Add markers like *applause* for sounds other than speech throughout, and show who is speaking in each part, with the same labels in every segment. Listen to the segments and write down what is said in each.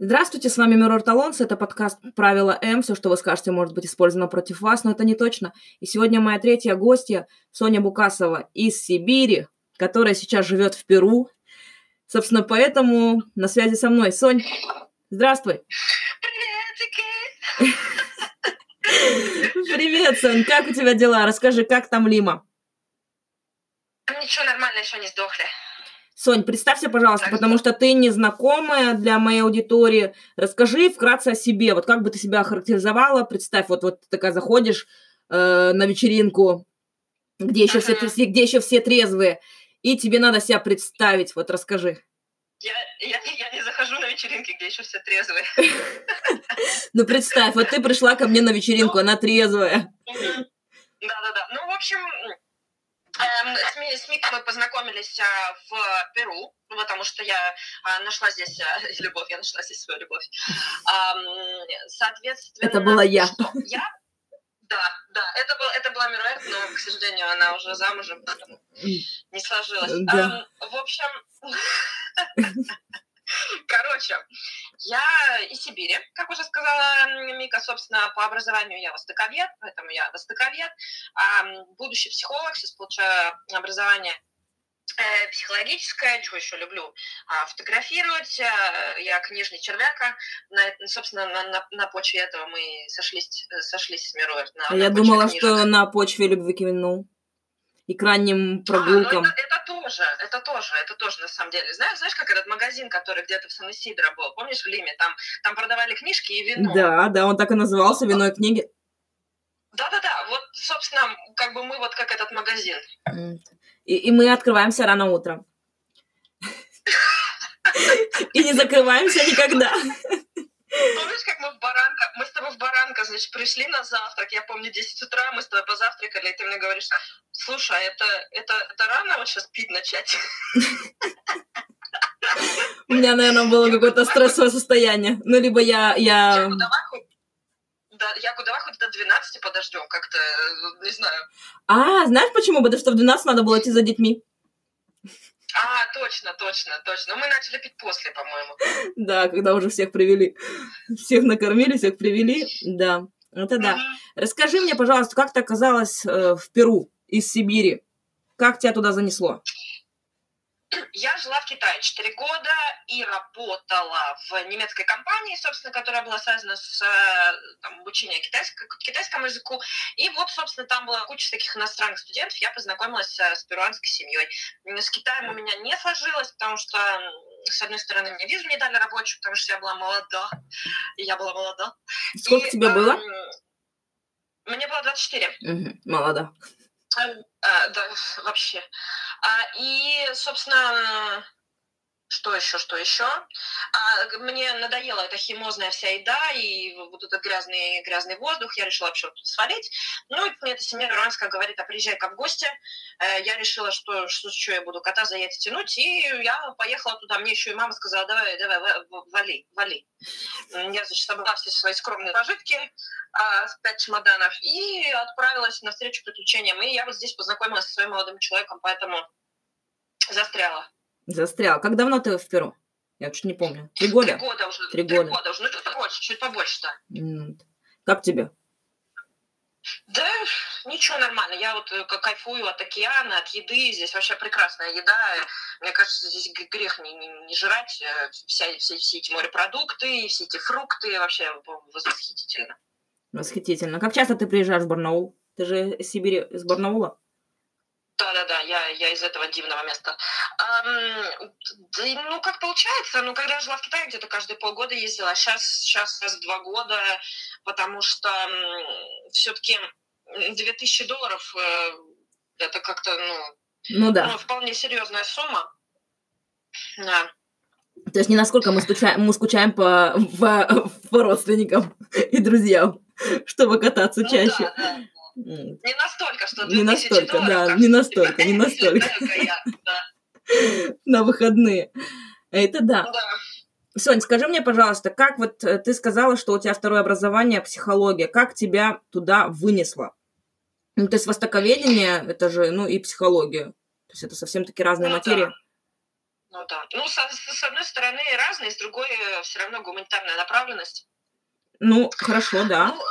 Speaker 1: Здравствуйте, с вами Мирор Талонс, это подкаст «Правила М», все, что вы скажете, может быть использовано против вас, но это не точно. И сегодня моя третья гостья Соня Букасова из Сибири, которая сейчас живет в Перу. Собственно, поэтому на связи со мной. Сонь, здравствуй.
Speaker 2: Приветики!
Speaker 1: Привет, Сонь, как у тебя дела? Расскажи, как там Лима?
Speaker 2: Ничего, нормально, еще не сдохли.
Speaker 1: Сонь, представься, пожалуйста,
Speaker 2: Так.
Speaker 1: потому что ты незнакомая для моей аудитории. Расскажи вкратце о себе. Вот как бы ты себя охарактеризовала? Представь, вот, вот ты такая заходишь э, на вечеринку, где еще, все,
Speaker 2: Ага.
Speaker 1: все- где еще все трезвые, и тебе надо себя представить. Вот расскажи.
Speaker 2: Я, я, я не захожу на вечеринки, где еще все трезвые.
Speaker 1: Ну, представь, вот ты пришла ко мне на вечеринку, она трезвая.
Speaker 2: Да-да-да. Ну, в общем, с, Ми- с Микой мы познакомились а, в Перу, ну, потому что я а, нашла здесь а, *laughs* любовь, я нашла здесь свою любовь. Соответственно...
Speaker 1: Это была я.
Speaker 2: что, я? Да, да, это, был, это была Мируэт, но, к сожалению, она уже замужем, поэтому не сложилось.
Speaker 1: Да.
Speaker 2: В общем, *laughs* короче, я из Сибири, как уже сказала Мика, собственно, по образованию я востоковед, поэтому я востоковед, а будущий психолог, сейчас получаю образование э, психологическое, что еще люблю, а, фотографировать, э, я книжный червяка, на, собственно, на, на- на почве этого мы сошлись, э, сошлись с Мируэт. На,
Speaker 1: А
Speaker 2: на
Speaker 1: я думала,
Speaker 2: книжек.
Speaker 1: что на почве любви к вину и к ранним
Speaker 2: А, ну
Speaker 1: прогулкам.
Speaker 2: это, это тоже, это тоже, это тоже на самом деле. Знаешь, знаешь, как этот магазин, который где-то в Сан-Исидро был, помнишь, в Лиме, там, там продавали книжки и вино.
Speaker 1: Да, да, он так и назывался, вино и книги.
Speaker 2: Да-да-да, вот, собственно, как бы мы вот как этот магазин.
Speaker 1: И, и мы открываемся рано утром. *laughs* И не закрываемся никогда.
Speaker 2: Помнишь, как мы в Баранка, мы с тобой в Баранка, значит, пришли на завтрак, я помню, 10 утра, мы с тобой позавтракали, и ты мне говоришь, слушай, а это, это, это рано вот сейчас пить начать?
Speaker 1: У меня, наверное, было какое-то стрессовое состояние. Ну, либо я... я...
Speaker 2: Да, Ягу, давай хоть до 12 подождем, как-то, э, не знаю.
Speaker 1: А, знаешь почему? Потому что в 12 надо было идти за детьми.
Speaker 2: А, точно, точно, точно. Ну, мы начали пить после, по-моему.
Speaker 1: Да, когда уже всех привели. Всех накормили, всех привели. Да, это да. Расскажи мне, пожалуйста, как ты оказалась э, в Перу из Сибири? Как тебя туда занесло?
Speaker 2: Я жила в Китае 4 года и работала в немецкой компании, собственно, которая была связана с э, там, обучением китайск- китайскому языку. И вот, собственно, там была куча таких иностранных студентов. Я познакомилась э, с перуанской семьей. С Китаем у меня не сложилось, потому что, с одной стороны, мне визу не дали рабочую, потому что я была молода. И я была молода.
Speaker 1: Сколько
Speaker 2: И,
Speaker 1: тебе было?
Speaker 2: эм, Мне было 24.
Speaker 1: Мгм, Молода.
Speaker 2: А, да, вообще. А, и, собственно, что еще, что еще? А, г- мне надоела эта химозная вся еда и вот этот грязный, грязный воздух. Я решила вообще тут свалить. Ну, и мне эта семья иранская говорит, а приезжай как в гости. Э, Я решила, что, что, что я буду кота за яйца тянуть, и я поехала туда. Мне еще и мама сказала, давай, давай, ва- ва- вали, вали. Я, значит, собрала все свои скромные пожитки, а, пять чемоданов, и отправилась на встречу приключениям. И я вот здесь познакомилась со своим молодым человеком, поэтому застряла.
Speaker 1: Застрял. Как давно ты в Перу? Я чуть не помню. Три года?
Speaker 2: Три года уже.
Speaker 1: Три года.
Speaker 2: уже. Ну, чуть побольше, чуть побольше, да.
Speaker 1: М. Как тебе?
Speaker 2: Да, ничего, нормально. Я вот э, кайфую от океана, от еды. Здесь вообще прекрасная еда. Мне кажется, здесь грех не, не, не жрать э, вся, все, все эти морепродукты, все эти фрукты. Вообще восхитительно.
Speaker 1: Восхитительно. Как часто ты приезжаешь в Барнаул? Ты же из Сибири, из Барнаула?
Speaker 2: Да-да-да, я, я из этого дивного места. Ам, да ну, как получается, ну, когда я жила в Китае, где-то каждые полгода ездила, а сейчас, сейчас раз в два года, потому что все-таки 2000 долларов э, это как-то, ну,
Speaker 1: Ну да.
Speaker 2: ну, вполне серьезная сумма. Да.
Speaker 1: То есть не насколько мы скучаем, мы скучаем по, по, по родственникам и друзьям, чтобы кататься
Speaker 2: Ну
Speaker 1: чаще.
Speaker 2: да, да. Не настолько, что
Speaker 1: Не
Speaker 2: 2000
Speaker 1: настолько,
Speaker 2: долларов,
Speaker 1: да, не настолько, не *laughs* настолько. *laughs*
Speaker 2: я, да. *laughs*
Speaker 1: На выходные. Это да.
Speaker 2: Да.
Speaker 1: Сонь, скажи мне, пожалуйста, как вот э, ты сказала, что у тебя второе образование психология, как тебя туда вынесло? Ну, то есть востоковедение, это же, ну, и психология. То есть это совсем таки разные
Speaker 2: Ну да.
Speaker 1: материи.
Speaker 2: Ну да. Ну, с, с одной стороны разные, с другой все равно гуманитарная направленность.
Speaker 1: Ну, хорошо, да.
Speaker 2: Ну,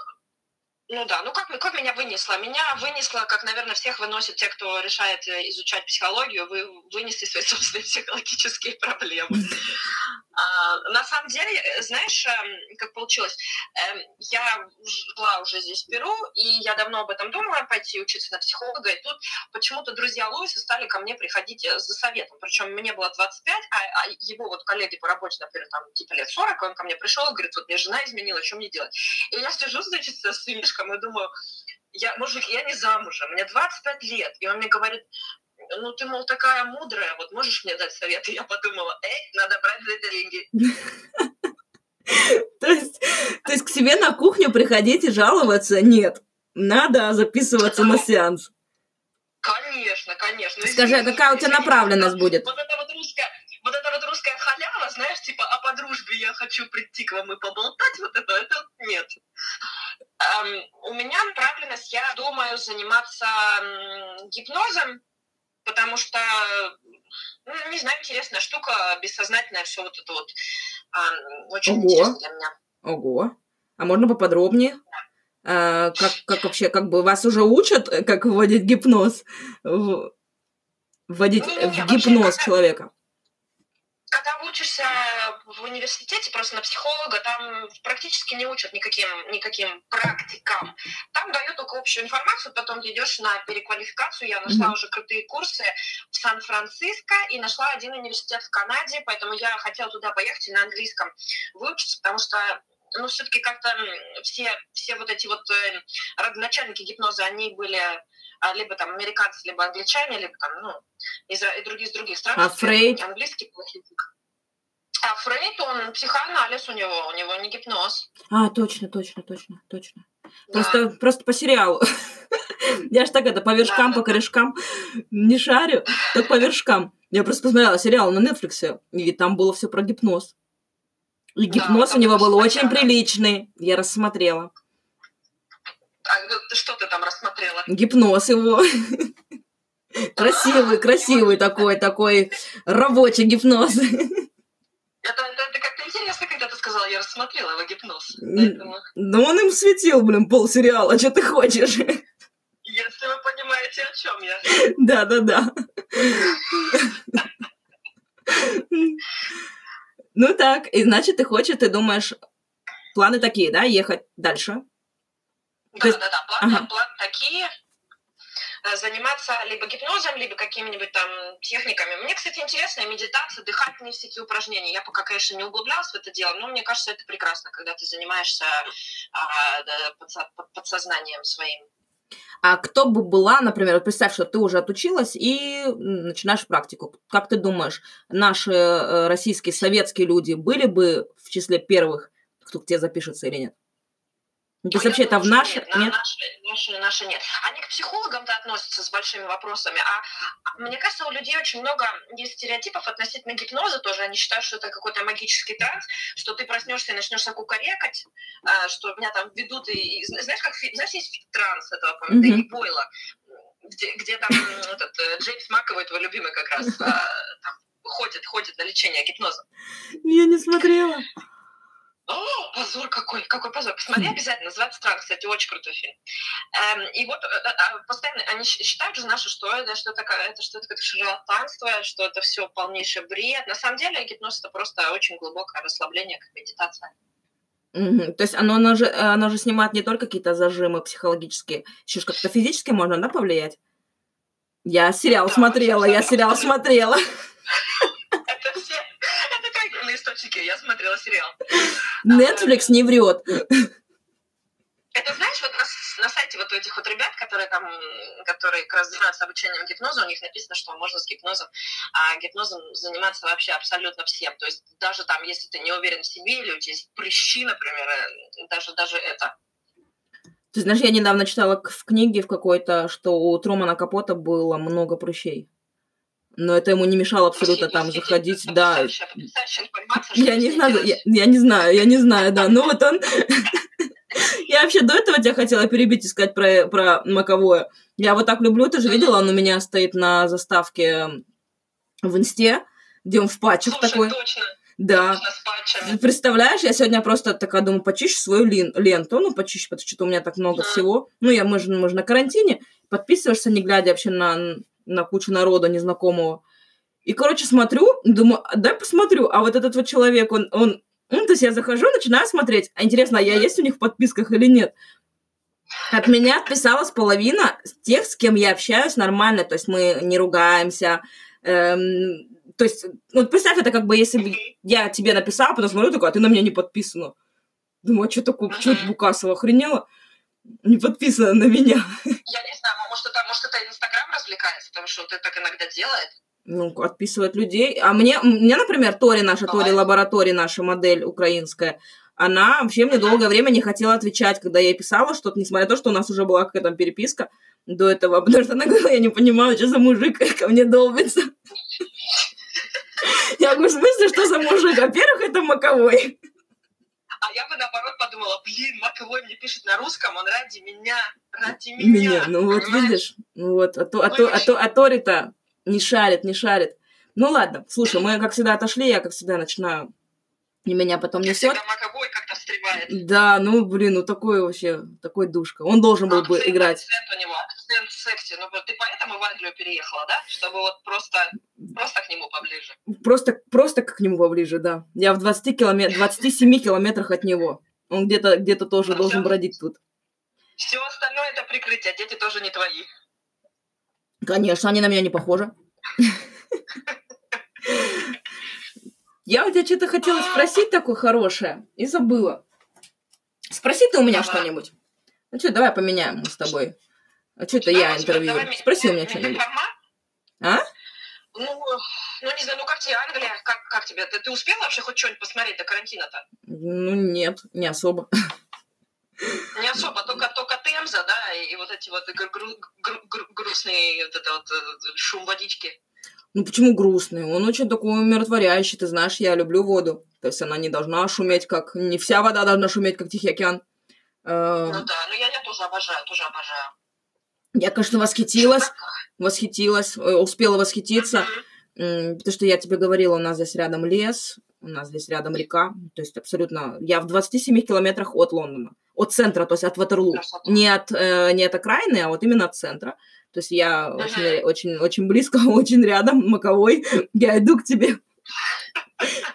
Speaker 2: ну да, ну как, как меня вынесло? Меня вынесло, как, наверное, всех выносит те, кто решает э, изучать психологию, вы вынесли свои *laughs* собственные психологические проблемы. *laughs* А, на самом деле, э, знаешь, эм, как получилось? Эм, я жила уже здесь в Перу, и я давно об этом думала, пойти учиться на психолога, и тут почему-то друзья Луиса стали ко мне приходить э, за советом. Причем мне было 25, а, а его вот коллеги по работе, например, там типа лет 40, он ко мне пришел и говорит, вот мне жена изменила, что мне делать? И я сижу, значит, с сынишком и думаю, я, мужик, я не замужем, мне 25 лет. И он мне говорит, ну ты, мол, такая мудрая, вот можешь мне дать совет? И я подумала, эй, надо брать за деньги.
Speaker 1: То есть, то есть к себе на кухню приходить и жаловаться? Нет. Надо записываться на сеанс.
Speaker 2: Конечно, конечно.
Speaker 1: Скажи, а какая у тебя направленность будет?
Speaker 2: Вот это вот русская, вот это вот русская халява, знаешь, типа, а по дружбе я хочу прийти к вам и поболтать, вот это, это нет. Um, у меня направленность, я думаю, заниматься гипнозом, потому что, ну, не знаю, интересная штука, бессознательная, все вот это вот очень Ого. интересно для меня.
Speaker 1: Ого. А можно поподробнее? А, как, как вообще, как бы вас уже учат, как вводить гипноз? Вводить не, не, в гипноз вообще, человека?
Speaker 2: Когда учишься в университете просто на психолога, там практически не учат никаким, никаким практикам. Там дают только общую информацию, потом идешь на переквалификацию. Я нашла mm-hmm. уже крутые курсы в Сан-Франциско и нашла один университет в Канаде, поэтому я хотела туда поехать и на английском выучиться, потому что ну, все-таки как-то все, все вот эти вот э, родоначальники гипноза, они были либо там американцы, либо англичане, либо там, ну, из, из других, из других стран.
Speaker 1: А Фрейд?
Speaker 2: Английский плохой А Фрейд, он психоанализ у него, у него не гипноз.
Speaker 1: А, точно, точно, точно, точно. Да. Просто, просто по сериалу. *laughs* Я ж так это по вершкам, да, по корешкам не шарю, так по вершкам. Я просто посмотрела сериал на Netflix, и там было все про гипноз. И гипноз да, у него был очень приличный. Я рассмотрела.
Speaker 2: А что ты там рассмотрела?
Speaker 1: Гипноз его. *laughs* Красивый, красивый такой, такой рабочий гипноз. Это,
Speaker 2: это, это как-то интересно, когда ты сказала, я рассмотрела его гипноз.
Speaker 1: Поэтому... Ну, он им светил, блин, пол сериала, что ты хочешь?
Speaker 2: Если вы понимаете, о чем я.
Speaker 1: Да, да, да. Ну так, и значит, ты хочешь, ты думаешь, планы такие, да, ехать дальше?
Speaker 2: Да, есть... да, да, планы, ага. планы такие. Э, заниматься либо гипнозом, либо какими-нибудь там техниками. Мне, кстати, интересно медитация, дыхательные всякие упражнения. Я пока, конечно, не углублялась в это дело, но мне кажется, это прекрасно, когда ты занимаешься а, да, подсознанием своим.
Speaker 1: А кто бы была, например, вот представь, что ты уже отучилась и начинаешь практику. Как ты думаешь, наши э, российские, советские люди были бы в числе первых, кто к тебе запишется или нет? Ну, то есть вообще это в наши...
Speaker 2: Нет, нет? Наши, наши, наши нет. Они к психологам-то относятся с большими вопросами, а, а мне кажется, у людей очень много есть стереотипов относительно гипноза тоже. Они считают, что это какой-то магический транс, что ты проснешься и начнешь кукарекать, а, что меня там ведут и... и знаешь, как знаешь, есть транс этого, по-моему, mm-hmm. Бойла, где, где там этот, э, Джеймс Маковой, твой любимый как раз, а, там, ходит, ходит на лечение гипнозом.
Speaker 1: Я не смотрела.
Speaker 2: О, позор какой, какой позор. Посмотри обязательно, называется «Страх», кстати, очень крутой фильм. Эм, и вот э, э, постоянно они считают же наши, что это, что это, это что это какое-то шарлатанство, что это все полнейший бред. На самом деле гипноз это просто очень глубокое расслабление, как медитация.
Speaker 1: Угу. То есть оно, оно, же, оно же снимает не только какие-то зажимы психологические, еще как-то физически можно, да, повлиять? Я сериал да, смотрела, я сериал смотрела. *laughs*
Speaker 2: источники, я смотрела сериал.
Speaker 1: Netflix не врет.
Speaker 2: Это знаешь, вот на, на сайте вот этих вот ребят, которые там, которые как раз занимаются обучением гипноза, у них написано, что можно с гипнозом, а гипнозом заниматься вообще абсолютно всем. То есть даже там, если ты не уверен в себе или у тебя есть прыщи, например, э, даже, даже это.
Speaker 1: Ты знаешь, я недавно читала в книге в какой-то, что у Трумана Капота было много прыщей. Но это ему не мешало абсолютно там заходить, да. Я не знаю, я, я не знаю, я не знаю, да. Ну вот он... *laughs* Я вообще до этого тебя хотела перебить и сказать про, про Маковое. Я вот так люблю, ты же видела, он у меня стоит на заставке в инсте. где он в патчах
Speaker 2: Слушай,
Speaker 1: такой.
Speaker 2: точно.
Speaker 1: Да.
Speaker 2: Точно,
Speaker 1: Представляешь, я сегодня просто такая думаю, почищу свою лин- ленту, ну, почищу, потому что у меня так много
Speaker 2: Мгм.
Speaker 1: всего. Ну, я, мы же, мы же на карантине, подписываешься, не глядя вообще на, на кучу народа незнакомого. И, короче, смотрю, думаю, а дай посмотрю, а вот этот вот человек, он, он, ну, то есть я захожу, начинаю смотреть, а интересно, а я есть у них в подписках или нет? От меня отписалась половина тех, с кем я общаюсь нормально, то есть мы не ругаемся, эм, то есть, вот представь, это как бы, если бы я тебе написала, потом смотрю, такой, а ты на меня не подписана. Думаю, а что такое, что это. Букасова охренела? Не подписана на меня.
Speaker 2: Я не знаю, может это, может это Инстаграм развлекается, потому что вот это так иногда делает.
Speaker 1: Ну, отписывать людей. А мне, мне, например, Тори наша, Тори
Speaker 2: Бывает.
Speaker 1: лаборатория, наша модель украинская, она вообще мне долгое время не хотела отвечать, когда я ей писала что-то, несмотря на то, что у нас уже была какая-то там переписка до этого, *laughs* потому что она говорила, я не понимаю, что за мужик ко мне долбится. *laughs* Я говорю, в смысле, что за мужик? Во-первых, это Маковой.
Speaker 2: А я бы наоборот подумала, блин, Маковой мне пишет на русском, он ради меня, ради меня.
Speaker 1: Меня, ну вот
Speaker 2: понимаешь?
Speaker 1: видишь, ну вот, а, то, а, то, а, то, а Тори-то не шарит, не шарит. Ну ладно, слушай, мы как всегда отошли, я как всегда начинаю, и меня потом несет. Да, ну блин, ну такой вообще, такой душка. Он должен был бы
Speaker 2: Акцент,
Speaker 1: играть.
Speaker 2: Акцент у него, акцент секси. Ну ты поэтому в Англию переехала, да? Чтобы вот просто, просто к нему поближе.
Speaker 1: Просто, просто к нему поближе, да. Я в 20 километр, 27 километрах от него. Он где-то где тоже
Speaker 2: Ну,
Speaker 1: должен
Speaker 2: всё.
Speaker 1: бродить тут.
Speaker 2: Все остальное это прикрытие, дети тоже не твои.
Speaker 1: Конечно, они на меня не похожи. *laughs* Я у тебя что-то хотела спросить такое хорошее и забыла. Спроси ты у меня что-нибудь. Ну что, давай поменяем мы с тобой. А что это я интервью? Спроси у
Speaker 2: ме-
Speaker 1: меня
Speaker 2: ме-
Speaker 1: что-нибудь. А?
Speaker 2: Ну, ну, не знаю, ну как тебе Англия? Как, как тебе? Ты, ты успел вообще хоть что-нибудь посмотреть до карантина-то?
Speaker 1: Ну нет, не особо.
Speaker 2: Не особо, только, только Темза, да, и вот эти вот гру- гру- гру- гру- грустные, вот это вот э, шум водички.
Speaker 1: Ну почему грустный? Он очень такой умиротворяющий, ты знаешь, я люблю воду. То есть она не должна шуметь, как... Не вся вода должна шуметь, как Тихий океан. Э,
Speaker 2: Ну да, ну я, я тоже обожаю, тоже обожаю.
Speaker 1: Я, конечно, восхитилась, восхитилась, э, успела восхититься, м, потому что я тебе говорила, у нас здесь рядом лес, у нас здесь рядом река, то есть абсолютно... Я в 27 километрах от Лондона, от центра, то есть от Ватерлу.
Speaker 2: Красота.
Speaker 1: Не от, э, не от окраины, а вот именно от центра. То есть я
Speaker 2: Мгм.
Speaker 1: очень, очень, очень близко, *laughs* очень рядом, Маковой. Я иду к тебе.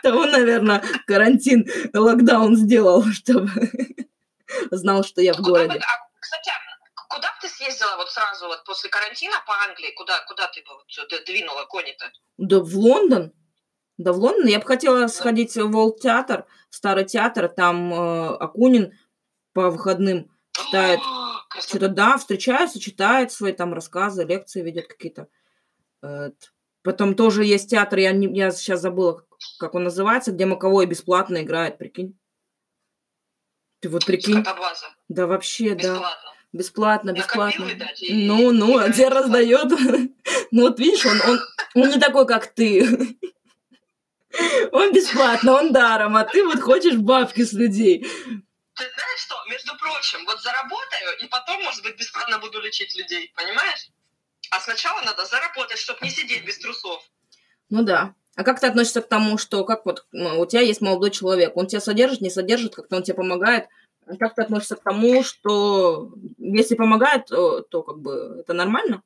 Speaker 1: То он, наверное, карантин, локдаун сделал, *laughs* чтобы знал, что я в городе.
Speaker 2: а, кстати, а куда ты съездила вот сразу вот после карантина по Англии? Куда, куда ты бы вот двинула кони-то?
Speaker 1: Да в Лондон. Да в Лондон. Я бы хотела сходить в Волт театр, старый театр. Там э, Акунин по выходным читает.
Speaker 2: Красота.
Speaker 1: Что-то, да, встречается, читает свои там рассказы, лекции ведет какие-то. Э, Потом тоже есть театр, я, не, я сейчас забыла, как он называется, где Маковой бесплатно играет, прикинь. Ты вот прикинь.
Speaker 2: Скотобаза.
Speaker 1: Да вообще, да.
Speaker 2: Бесплатно.
Speaker 1: Бесплатно,
Speaker 2: На
Speaker 1: бесплатно.
Speaker 2: копилы дать и-
Speaker 1: Ну, ну, тебе
Speaker 2: бесплатно.
Speaker 1: раздает. *laughs* Ну, вот видишь, он, он, он не такой, как ты. *laughs* Он бесплатно, он даром, а ты вот хочешь бабки с людей.
Speaker 2: Ты знаешь что? Между прочим, вот заработаю, и потом, может быть, бесплатно буду лечить людей, понимаешь? А сначала надо заработать, чтобы не сидеть без трусов.
Speaker 1: Ну да. А как ты относишься к тому, что как вот ну, у тебя есть молодой человек, он тебя содержит, не содержит, как-то он тебе помогает? Как ты относишься к тому, что если помогает, то, то как бы это нормально?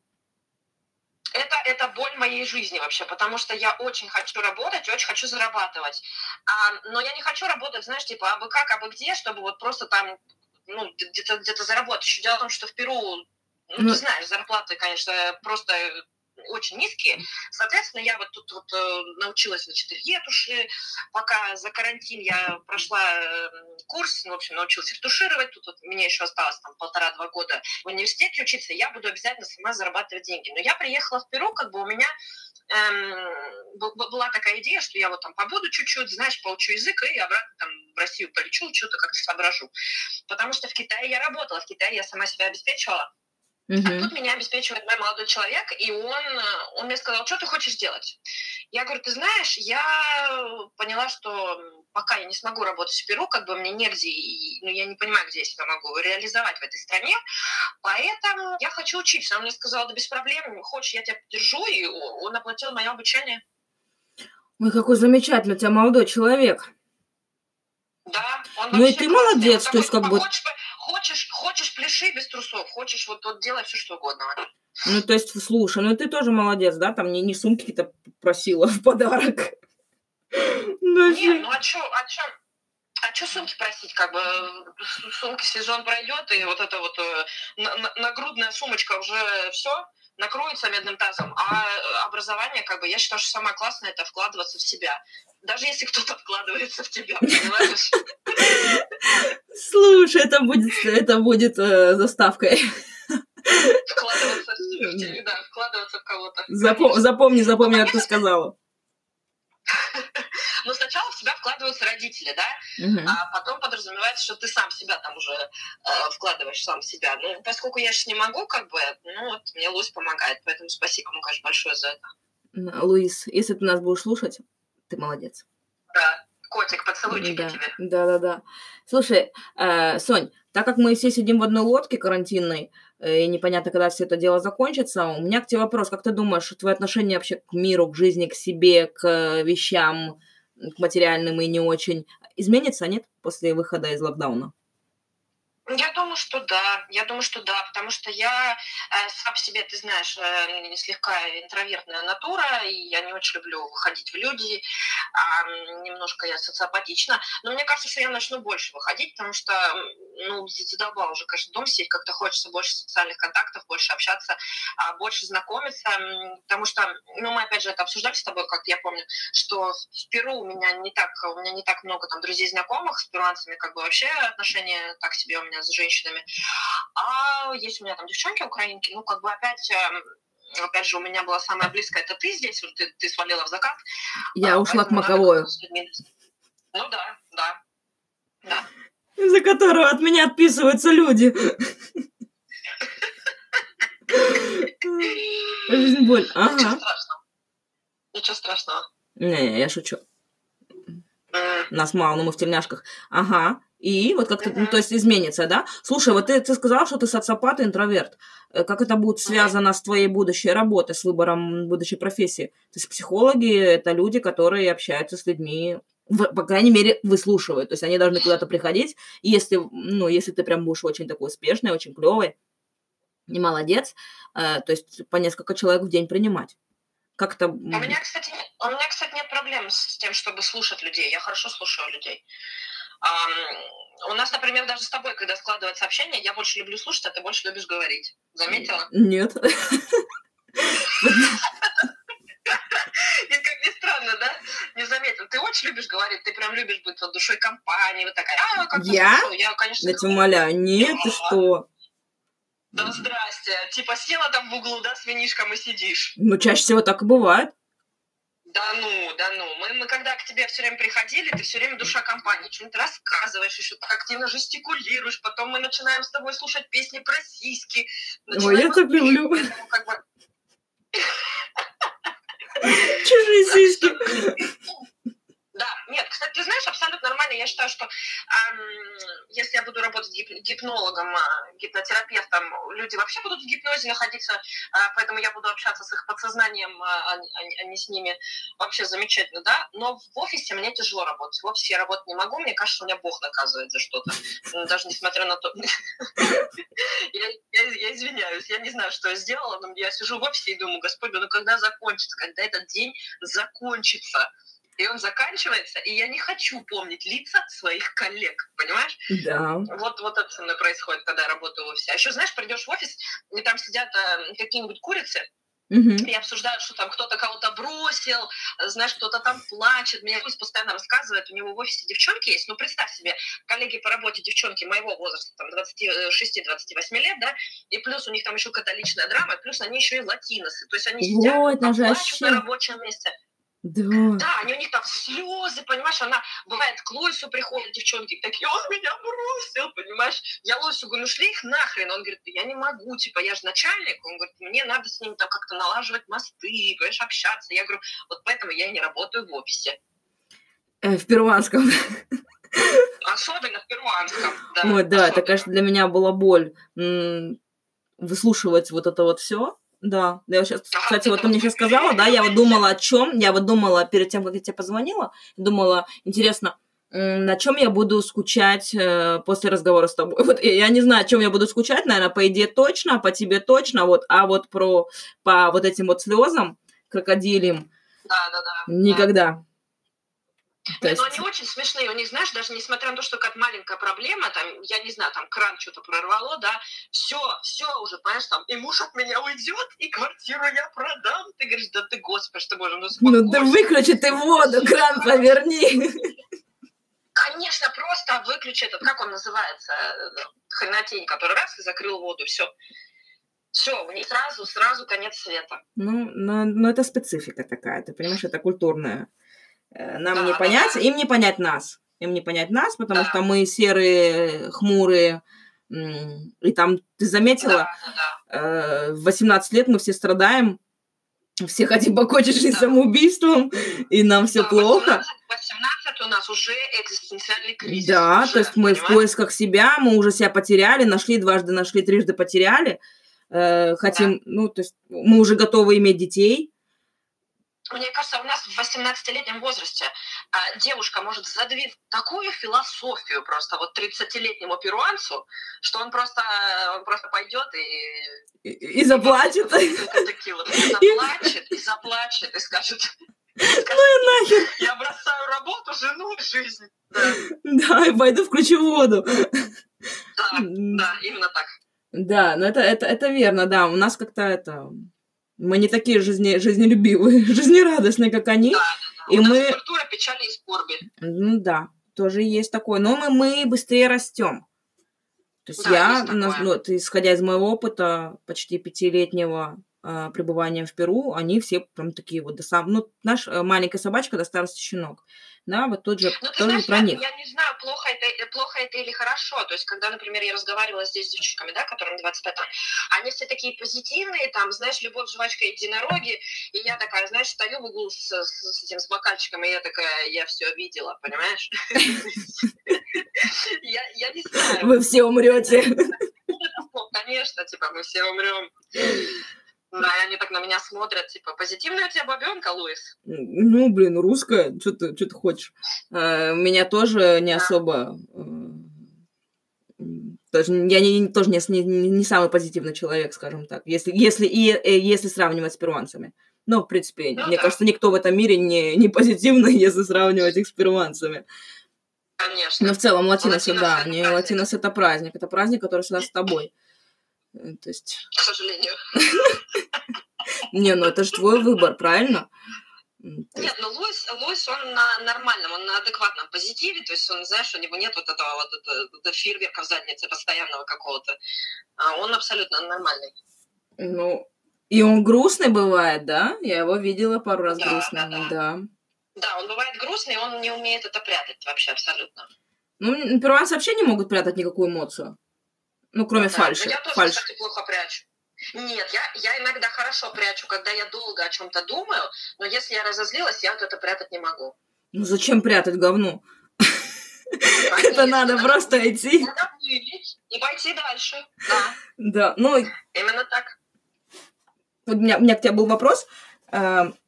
Speaker 2: Это, это боль моей жизни вообще, потому что я очень хочу работать, очень хочу зарабатывать. А, но я не хочу работать, знаешь, типа, абы как, абы где, чтобы вот просто там, ну, где-то где заработать. Еще дело в том, что в Перу, ну,
Speaker 1: Ну.
Speaker 2: ты знаешь, зарплаты, конечно, просто очень низкие. Соответственно, я вот тут вот э, научилась, значит, ретуши. Пока за карантин я прошла э, курс, ну, в общем, научилась ретушировать. Тут вот мне еще осталось там полтора-два года в университете учиться. Я буду обязательно сама зарабатывать деньги. Но я приехала в Перу, как бы у меня эм, была такая идея, что я вот там побуду чуть-чуть, знаешь, получу язык и обратно там в Россию полечу, что-то как-то соображу. Потому что в Китае я работала, в Китае я сама себя обеспечивала. А
Speaker 1: Мгм.
Speaker 2: тут меня обеспечивает мой молодой человек, и он, э, он мне сказал, что ты хочешь делать? Я говорю, ты знаешь, я поняла, что пока я не смогу работать в Перу, как бы мне негде, и, ну, я не понимаю, где я себя могу реализовать в этой стране, поэтому я хочу учиться. Он мне сказал, да без проблем, хочешь, я тебя поддержу, и он оплатил мое обучение.
Speaker 1: Ой, какой замечательный у тебя молодой человек.
Speaker 2: Да, он
Speaker 1: Ну и ты молодец,
Speaker 2: Он
Speaker 1: то есть как бы,
Speaker 2: хочешь, хочешь, пляши без трусов, хочешь, вот, вот делай все, что угодно.
Speaker 1: ну то есть, слушай, ну ты тоже молодец, да, там не, не сумки какие-то просила в подарок. Ну,
Speaker 2: Не,
Speaker 1: вообще.
Speaker 2: ну а чё, а чё, а чё сумки просить, как бы, э, сумки сезон пройдет, и вот эта вот э, на- на- нагрудная сумочка уже все накроется медным тазом, а э, образование, как бы, я считаю, что самое классное это вкладываться в себя. Даже если кто-то вкладывается в тебя, понимаешь?
Speaker 1: Слушай, это будет, это будет э, заставкой.
Speaker 2: Вкладываться в да, вкладываться в кого-то.
Speaker 1: Запом- запомни, запомни, как ты сказала. *laughs*
Speaker 2: Но сначала в себя вкладываются родители, да, а потом подразумевается, что ты сам себя там уже э, вкладываешь сам себя. Ну, поскольку я сейчас не могу, как бы, ну вот, мне Луис помогает, поэтому спасибо ему, конечно, большое за это.
Speaker 1: Луис, если ты нас будешь слушать, ты молодец.
Speaker 2: Да, котик, поцелуйчики
Speaker 1: Да,
Speaker 2: тебе.
Speaker 1: да, да, да. Слушай, э, Сонь, так как мы все сидим в одной лодке карантинной, и непонятно, когда все это дело закончится, у меня к тебе вопрос. Как ты думаешь, твое отношение вообще к миру, к жизни, к себе, к э, вещам, к материальным и не очень, изменится, нет, после выхода из локдауна?
Speaker 2: Я думаю, что да. Я думаю, что да, потому что я э, сам себе, ты знаешь, э, слегка интровертная натура, и я не очень люблю выходить в люди. м, немножко я социопатична. Но мне кажется, что я начну больше выходить, потому что, ну, задолбал уже, конечно, дом сидеть, как-то хочется больше социальных контактов, больше общаться, а, больше знакомиться, потому что, ну, мы опять же это обсуждали с тобой, как я помню, что в Перу у меня не так, у меня не так много там друзей знакомых, с перуанцами как бы вообще отношения так себе у меня с женщинами. А есть у меня там девчонки украинки, ну, как бы опять эм, опять же, у меня была самая близкая, это ты здесь, вот ты, ты свалила в закат.
Speaker 1: Я
Speaker 2: а,
Speaker 1: ушла к Маковою,
Speaker 2: Ну да, да, да.
Speaker 1: из-за которого от меня отписываются люди. Жизнь боль.
Speaker 2: Ничего
Speaker 1: Ага.
Speaker 2: страшного. Ничего страшного.
Speaker 1: Не, я шучу. Нас мало, но мы в тельняшках. Ага. И вот как-то, ну, то есть изменится, да? Слушай, вот ты, ты сказала, что ты социопат и интроверт. Э, Как это будет связано с твоей будущей работой, с выбором будущей профессии? То есть психологи – это люди, которые общаются с людьми, по крайней мере, выслушивают. То есть они должны куда-то приходить, и если, ну, если ты прям будешь очень такой успешный, очень клевый, и молодец, э, то есть по несколько человек в день принимать. Как это...
Speaker 2: У меня, кстати, у меня, кстати, нет проблем с тем, чтобы слушать людей. Я хорошо слушаю людей. У нас, например, даже с тобой, когда складывается общение, я больше люблю слушать, а ты больше любишь говорить. Заметила?
Speaker 1: Нет.
Speaker 2: И как ни странно, да? Не заметил. Ты очень любишь говорить, ты прям любишь быть вот душой компании, вот такая, а, как
Speaker 1: Я?
Speaker 2: слушал?» Я, конечно,
Speaker 1: Я тебя умоляю. Нет, ты что?
Speaker 2: да здрасте. Типа села там в углу, да, с винишком и сидишь.
Speaker 1: Ну, чаще всего так и бывает.
Speaker 2: Да ну, да ну. Мы, мы когда к тебе все время приходили, ты все время душа компании, что-нибудь рассказываешь, еще так активно жестикулируешь, потом мы начинаем с тобой слушать песни про сиськи.
Speaker 1: Ой, я так люблю.
Speaker 2: поэтому как бы
Speaker 1: Чужие сиськи. *laughs*
Speaker 2: Да, нет, кстати, ты знаешь, абсолютно нормально. Я считаю, что ам, если я буду работать гип- гипнологом, а, гипнотерапевтом, люди вообще будут в гипнозе находиться, а, поэтому я буду общаться с их подсознанием, а, а а а не с ними. Вообще замечательно, да? Но в офисе мне тяжело работать. В офисе я работать не могу, мне кажется, меня Бог наказывает за что-то. Даже несмотря на то... *laughs* Я извиняюсь, я не знаю, что я сделала, но я сижу в офисе и думаю, Господи, ну когда закончится, когда этот день закончится? И он заканчивается, и я не хочу помнить лица своих коллег, понимаешь?
Speaker 1: Да.
Speaker 2: Вот, вот это со мной происходит, когда я работаю в офисе. А еще, знаешь, придешь в офис, и там сидят э, какие-нибудь курицы,
Speaker 1: Мгм.
Speaker 2: и обсуждают, что там кто-то кого-то бросил, э, знаешь, кто-то там плачет. Мне Луис постоянно рассказывает, у него в офисе девчонки есть. Ну, представь себе, коллеги по работе девчонки моего возраста, там, 26-28 лет, да, и плюс у них там еще какая-то личная драма, плюс они еще и латиносы. То есть они сидят,
Speaker 1: Вот,
Speaker 2: там,
Speaker 1: же
Speaker 2: плачут на
Speaker 1: вообще-
Speaker 2: рабочем месте.
Speaker 1: Да.
Speaker 2: Да, они у них там слезы, понимаешь, она бывает к Луису приходят девчонки, такие, он меня бросил, понимаешь. Я Луису говорю, ну шли их нахрен. Он говорит, я не могу, типа, я же начальник. Он говорит, мне надо с ними там как-то налаживать мосты, понимаешь, общаться. Я говорю, вот поэтому я не работаю в офисе.
Speaker 1: Э, В перуанском.
Speaker 2: Особенно в перуанском. Да,
Speaker 1: Ой, да, это, конечно, для меня была боль выслушивать вот это вот все. Да, я сейчас, кстати, вот ты мне сейчас сказала, да, я вот думала о чем, я вот думала перед тем, как я тебе позвонила, думала, интересно, на чем я буду скучать э, после разговора с тобой. *laughs* Вот я не знаю, о чем я буду скучать, наверное, по идее точно, по тебе точно, вот, а вот про по вот этим вот слезам крокодилям.
Speaker 2: Да, да, да.
Speaker 1: Никогда.
Speaker 2: То есть... Но они очень смешные. У них, знаешь, даже несмотря на то, что как маленькая проблема, там, я не знаю, там кран что-то прорвало, да, все, все уже, понимаешь, там, и муж от меня уйдет, и квартиру я продам. Ты говоришь, да ты, господи, что боже, ну
Speaker 1: Ну да выключи ты воду, кран поверни.
Speaker 2: Конечно, просто выключи этот, как он называется, хренотень, который раз и закрыл воду, все. Все, у них сразу, сразу конец света.
Speaker 1: Ну, но, но это специфика такая, ты понимаешь, это культурная. Э, нам не понять, им не понять нас. Им не понять нас, потому что мы серые, хмурые. И там, ты заметила, да, да. 18 лет мы все страдаем, все хотим покончить да. самоубийством, и нам все да, плохо.
Speaker 2: 18, у нас уже экзистенциальный кризис.
Speaker 1: Да,
Speaker 2: уже,
Speaker 1: то есть мы понимаешь? в поисках себя, мы уже себя потеряли, нашли дважды, нашли трижды, потеряли. Э, хотим, да. ну, то есть мы уже готовы иметь детей.
Speaker 2: Мне кажется, у нас в 18-летнем возрасте а, девушка может задвинуть такую философию просто вот 30-летнему перуанцу, что он просто, он просто пойдет и...
Speaker 1: И, и заплачет. *laughs* И
Speaker 2: заплачет, и заплачет, и скажет...
Speaker 1: Ну и нахер.
Speaker 2: Я бросаю работу, жену, жизнь.
Speaker 1: Да, и пойду включу воду.
Speaker 2: Да, да, именно так.
Speaker 1: Да, но это, это, это верно, да. У нас как-то это... Мы не такие жизне, жизнелюбивые, *laughs* жизнерадостные, как они. Да,
Speaker 2: да, да. И У мы... культура печали и скорби.
Speaker 1: Ну да, тоже есть такое. Но мы, мы быстрее растем. То есть да, я, есть нас, ну, исходя из моего опыта почти пятилетнего э, пребывания в Перу, они все прям такие вот до сам... Ну, наш э, маленькая собачка до старости щенок да, вот тут же
Speaker 2: ну,
Speaker 1: тоже
Speaker 2: знаешь,
Speaker 1: про
Speaker 2: я,
Speaker 1: них.
Speaker 2: Я не знаю, плохо это, э, плохо это или хорошо. То есть, когда, например, я разговаривала здесь с девчонками, да, которым 25 они все такие позитивные, там, знаешь, любовь, жвачка, единороги, и я такая, знаешь, стою в углу с, с, с этим, с бокальчиком, и я такая, я все видела, понимаешь? Я не знаю.
Speaker 1: Вы все умрете.
Speaker 2: Конечно, типа, мы все умрем. Да, и они так на меня смотрят, типа, позитивная у тебя бабенка, Луис?
Speaker 1: Ну, блин, русская, что ты, что ты хочешь? А, меня тоже не особо... Э, тоже, я не, тоже не, не, не самый позитивный человек, скажем так, если, если, и, э, если сравнивать с перуанцами. Но, в принципе, ну, мне да. кажется, никто в этом мире не, не позитивный, *laughs* если сравнивать их с перуанцами.
Speaker 2: Конечно.
Speaker 1: Но в целом латинос, да, не латинос это праздник, это праздник, который всегда с тобой. Э, то есть...
Speaker 2: К сожалению. *laughs*
Speaker 1: Не, ну это же твой выбор, правильно?
Speaker 2: Нет, ну Луис, Луис, он на нормальном, он на адекватном позитиве, то есть он, знаешь, у него нет вот этого вот этого, этого фейерверка в заднице постоянного какого-то. А он абсолютно нормальный.
Speaker 1: Ну, и он грустный бывает, да? Я его видела пару раз да, грустным, да, да. да.
Speaker 2: Да, он бывает грустный, он не умеет это прятать вообще абсолютно.
Speaker 1: Ну, перуанцы вообще не могут прятать никакую эмоцию. Ну, кроме да, фальши.
Speaker 2: Я тоже,
Speaker 1: Фальш.
Speaker 2: кстати, плохо прячу. Нет, я, я иногда хорошо прячу, когда я долго о чем-то думаю, но если я разозлилась, я вот это прятать не могу.
Speaker 1: Ну зачем прятать говно? *laughs* Это надо просто идти.
Speaker 2: Надо и пойти дальше. Да.
Speaker 1: Да, ну...
Speaker 2: Именно так.
Speaker 1: Вот у меня, у меня к тебе был вопрос. Эм,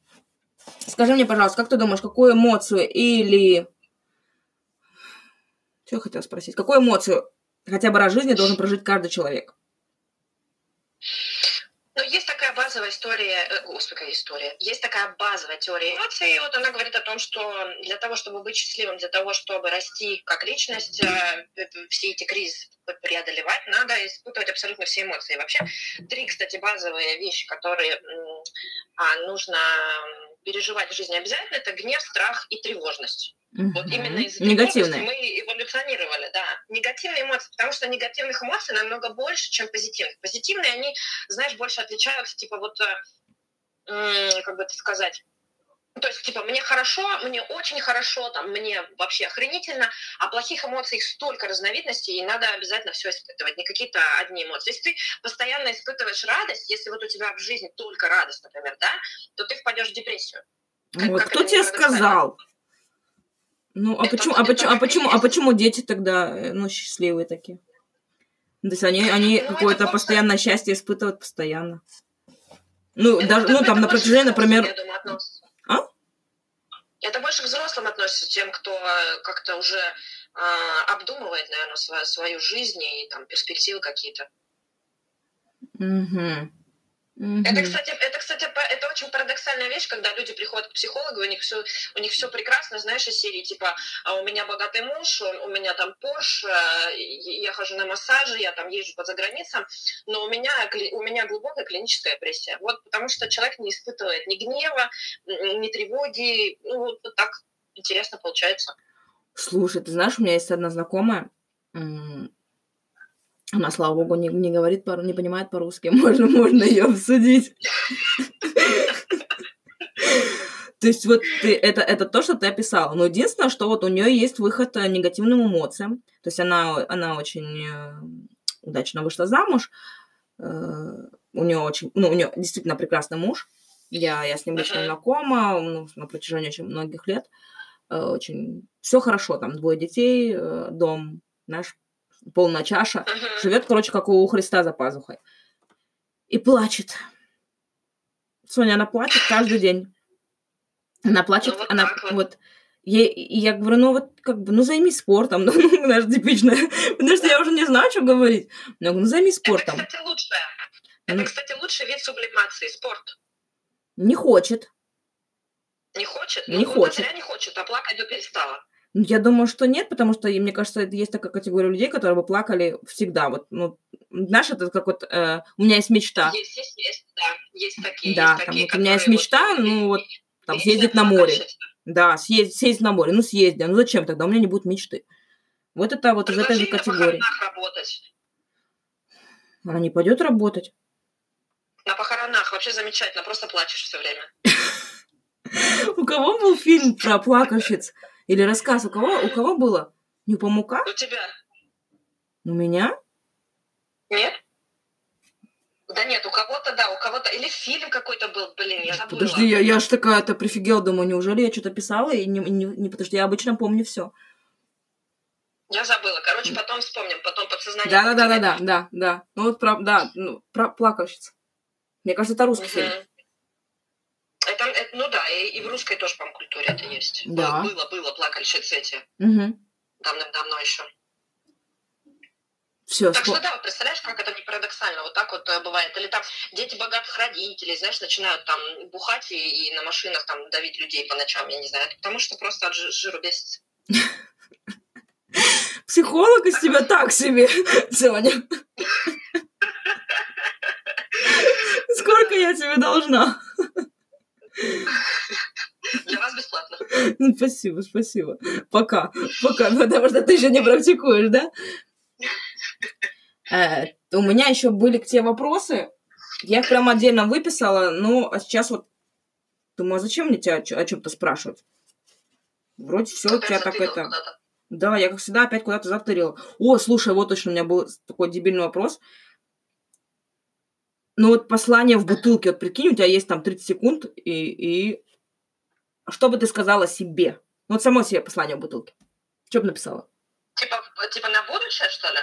Speaker 1: скажи мне, пожалуйста, как ты думаешь, какую эмоцию или... Что я хотела спросить? Какую эмоцию хотя бы раз в жизни должен прожить каждый человек?
Speaker 2: Ну, есть такая базовая история, э, господи, какая история, есть такая базовая теория эмоций, и вот она говорит о том, что для того, чтобы быть счастливым, для того, чтобы расти как личность, э, все эти кризисы преодолевать, надо испытывать абсолютно все эмоции. Вообще, три, кстати, базовые вещи, которые а, нужно переживать в жизни обязательно, это гнев, страх и тревожность. Mm-hmm. Вот именно из
Speaker 1: Негативные.
Speaker 2: мы эволюционировали, да. Негативные эмоции, потому что негативных эмоций намного больше, чем позитивных. Позитивные, они, знаешь, больше отличаются, типа вот, э, как бы это сказать, то есть, типа, мне хорошо, мне очень хорошо, там, мне вообще охренительно, а плохих эмоций столько разновидностей, и надо обязательно все испытывать, не какие-то одни эмоции. Если ты постоянно испытываешь радость, если вот у тебя в жизни только радость, например, да, то ты впадешь в депрессию.
Speaker 1: Как, вот, как кто тебе сказал? Ну, а это, почему, а почему, а почему, а почему дети тогда, э, ну, счастливые такие? То есть они, они ну, какое-то постоянное счастье испытывают постоянно. Ну,
Speaker 2: Это-
Speaker 1: даже, ну, там на протяжении, например... А?
Speaker 2: Это больше к взрослым относится, тем, кто э, как-то уже э, обдумывает, наверное, свою, свою жизнь и там перспективы какие-то.
Speaker 1: Мгм. Мгм.
Speaker 2: Это, кстати, это, кстати, это очень парадоксальная вещь, когда люди приходят к психологу, у них все, у них все прекрасно, знаешь, из серии типа «А у меня богатый муж, у меня там Порш, я хожу на массажи, я там езжу по заграницам, но у меня, у меня глубокая клиническая депрессия. Вот потому что человек не испытывает ни гнева, ни тревоги. Ну, вот, так интересно получается.
Speaker 1: Слушай, ты знаешь, у меня есть одна знакомая, она, слава богу, не, не говорит, по, не понимает по-русски, *laughs* можно, можно ее обсудить. То есть вот ты, это, это то, что ты описала. Но единственное, что вот у нее есть выход э, негативным эмоциям. То есть она, она очень э, удачно вышла замуж. Э, У нее очень, ну, у нее действительно прекрасный муж. Я, я с ним лично знакома ну, на протяжении очень многих лет. Очень все хорошо, там двое детей, дом, наш полная чаша.
Speaker 2: Мгм.
Speaker 1: Живет, короче, как у Христа за пазухой. И плачет. Соня, она плачет каждый день. Она плачет,
Speaker 2: Ну, вот
Speaker 1: она
Speaker 2: вот.
Speaker 1: вот. И я говорю, ну вот как бы, ну займись спортом, *laughs* ну, знаешь, типичная. Потому что я уже не знаю, что говорить. Но я говорю, ну займись
Speaker 2: Это,
Speaker 1: спортом.
Speaker 2: кстати, лучшее. Это,
Speaker 1: Ну.
Speaker 2: кстати, лучший вид сублимации, спорт.
Speaker 1: Не хочет.
Speaker 2: Не хочет?
Speaker 1: Не
Speaker 2: ну,
Speaker 1: хочет.
Speaker 2: зря не хочет, а плакать бы перестала.
Speaker 1: Ну, Я думаю, что нет, потому что, мне кажется, есть такая категория людей, которые бы плакали всегда. Вот, ну, знаешь, это как вот, э, у меня есть мечта,
Speaker 2: Есть, есть, есть, да. Есть такие,
Speaker 1: Да,
Speaker 2: есть
Speaker 1: там
Speaker 2: такие,
Speaker 1: вот у меня есть мечта,
Speaker 2: вот,
Speaker 1: ну, вот, там, съездить на море. Да, съездить, съездить на море. Ну, съезди. Ну, зачем тогда? У меня не будет мечты. Вот это вот из этой же категории. Она не пойдет работать.
Speaker 2: На похоронах вообще замечательно, просто плачешь все время. *laughs*
Speaker 1: У кого был фильм про плакальщиц? Или рассказ? У кого, у кого было? Не у Памука?
Speaker 2: У тебя
Speaker 1: У меня?
Speaker 2: нет? Да нет, у кого-то, да, у кого-то. Или фильм какой-то был, блин, я забыла.
Speaker 1: Подожди, я, я ж такая-то прифигела, думаю, неужели я что-то писала и не, не, не потому что я обычно помню все.
Speaker 2: Я забыла. Короче, потом вспомним, потом подсознание.
Speaker 1: Да, да, да, да, да, да, да. Ну вот про, да, ну, про плакальщиц. Мне кажется, это русский
Speaker 2: Мгм.
Speaker 1: фильм.
Speaker 2: Это, это- ну да, и, и в русской тоже, по-моему, культуре это есть.
Speaker 1: Да.
Speaker 2: Было, было, было плакальщицы эти
Speaker 1: Угу.
Speaker 2: давным-давно еще.
Speaker 1: Все,
Speaker 2: Так что да, представляешь, как это не парадоксально, вот так вот э, бывает. Или там дети богатых родителей, знаешь, начинают там бухать и, и на машинах там давить людей по ночам, я не знаю. Это потому что просто от жи- жиру бесится.
Speaker 1: психолог из тебя так себе, Соня. *laughs* Сколько я тебе должна?
Speaker 2: Для вас бесплатно.
Speaker 1: Ну, спасибо, спасибо. Пока, пока, потому что ты еще не практикуешь, да? Э, у меня еще были к тебе вопросы. Я их прям отдельно выписала, но а сейчас вот думаю, а зачем мне тебя о чем-то спрашивать? Вроде все, у тебя так это... Да, я как всегда опять куда-то затырила. О, слушай, вот точно у меня был такой дебильный вопрос. Ну вот послание в бутылке, вот прикинь, у тебя есть там 30 секунд, и, и... что бы ты сказала себе? Ну вот само себе послание в бутылке. Что бы написала?
Speaker 2: Типа, типа на будущее, что ли?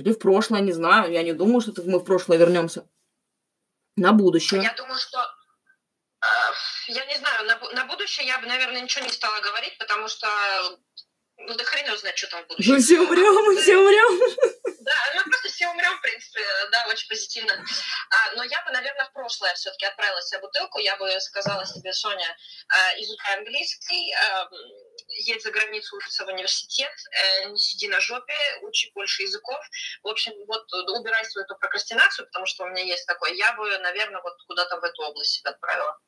Speaker 1: Или в прошлое, не знаю. Я не думаю, что мы в прошлое вернемся. На будущее.
Speaker 2: Я думаю, что... э, Я не знаю, на, на будущее я бы, наверное, ничего не стала говорить, потому что... Ну, да хрен его знает, что там будущем.
Speaker 1: Мы все умрем, мы все умрем.
Speaker 2: Да, мы просто все умрем, в принципе, да, очень позитивно. А, но я бы, наверное, в прошлое все-таки отправила себе бутылку. Я бы сказала себе, Соня, а, изучай английский, а, едь за границу учиться в университет, э, не сиди на жопе, учи больше языков. В общем, вот убирай свою эту прокрастинацию, потому что у меня есть такое. Я бы, наверное, вот куда-то в эту область себя отправила.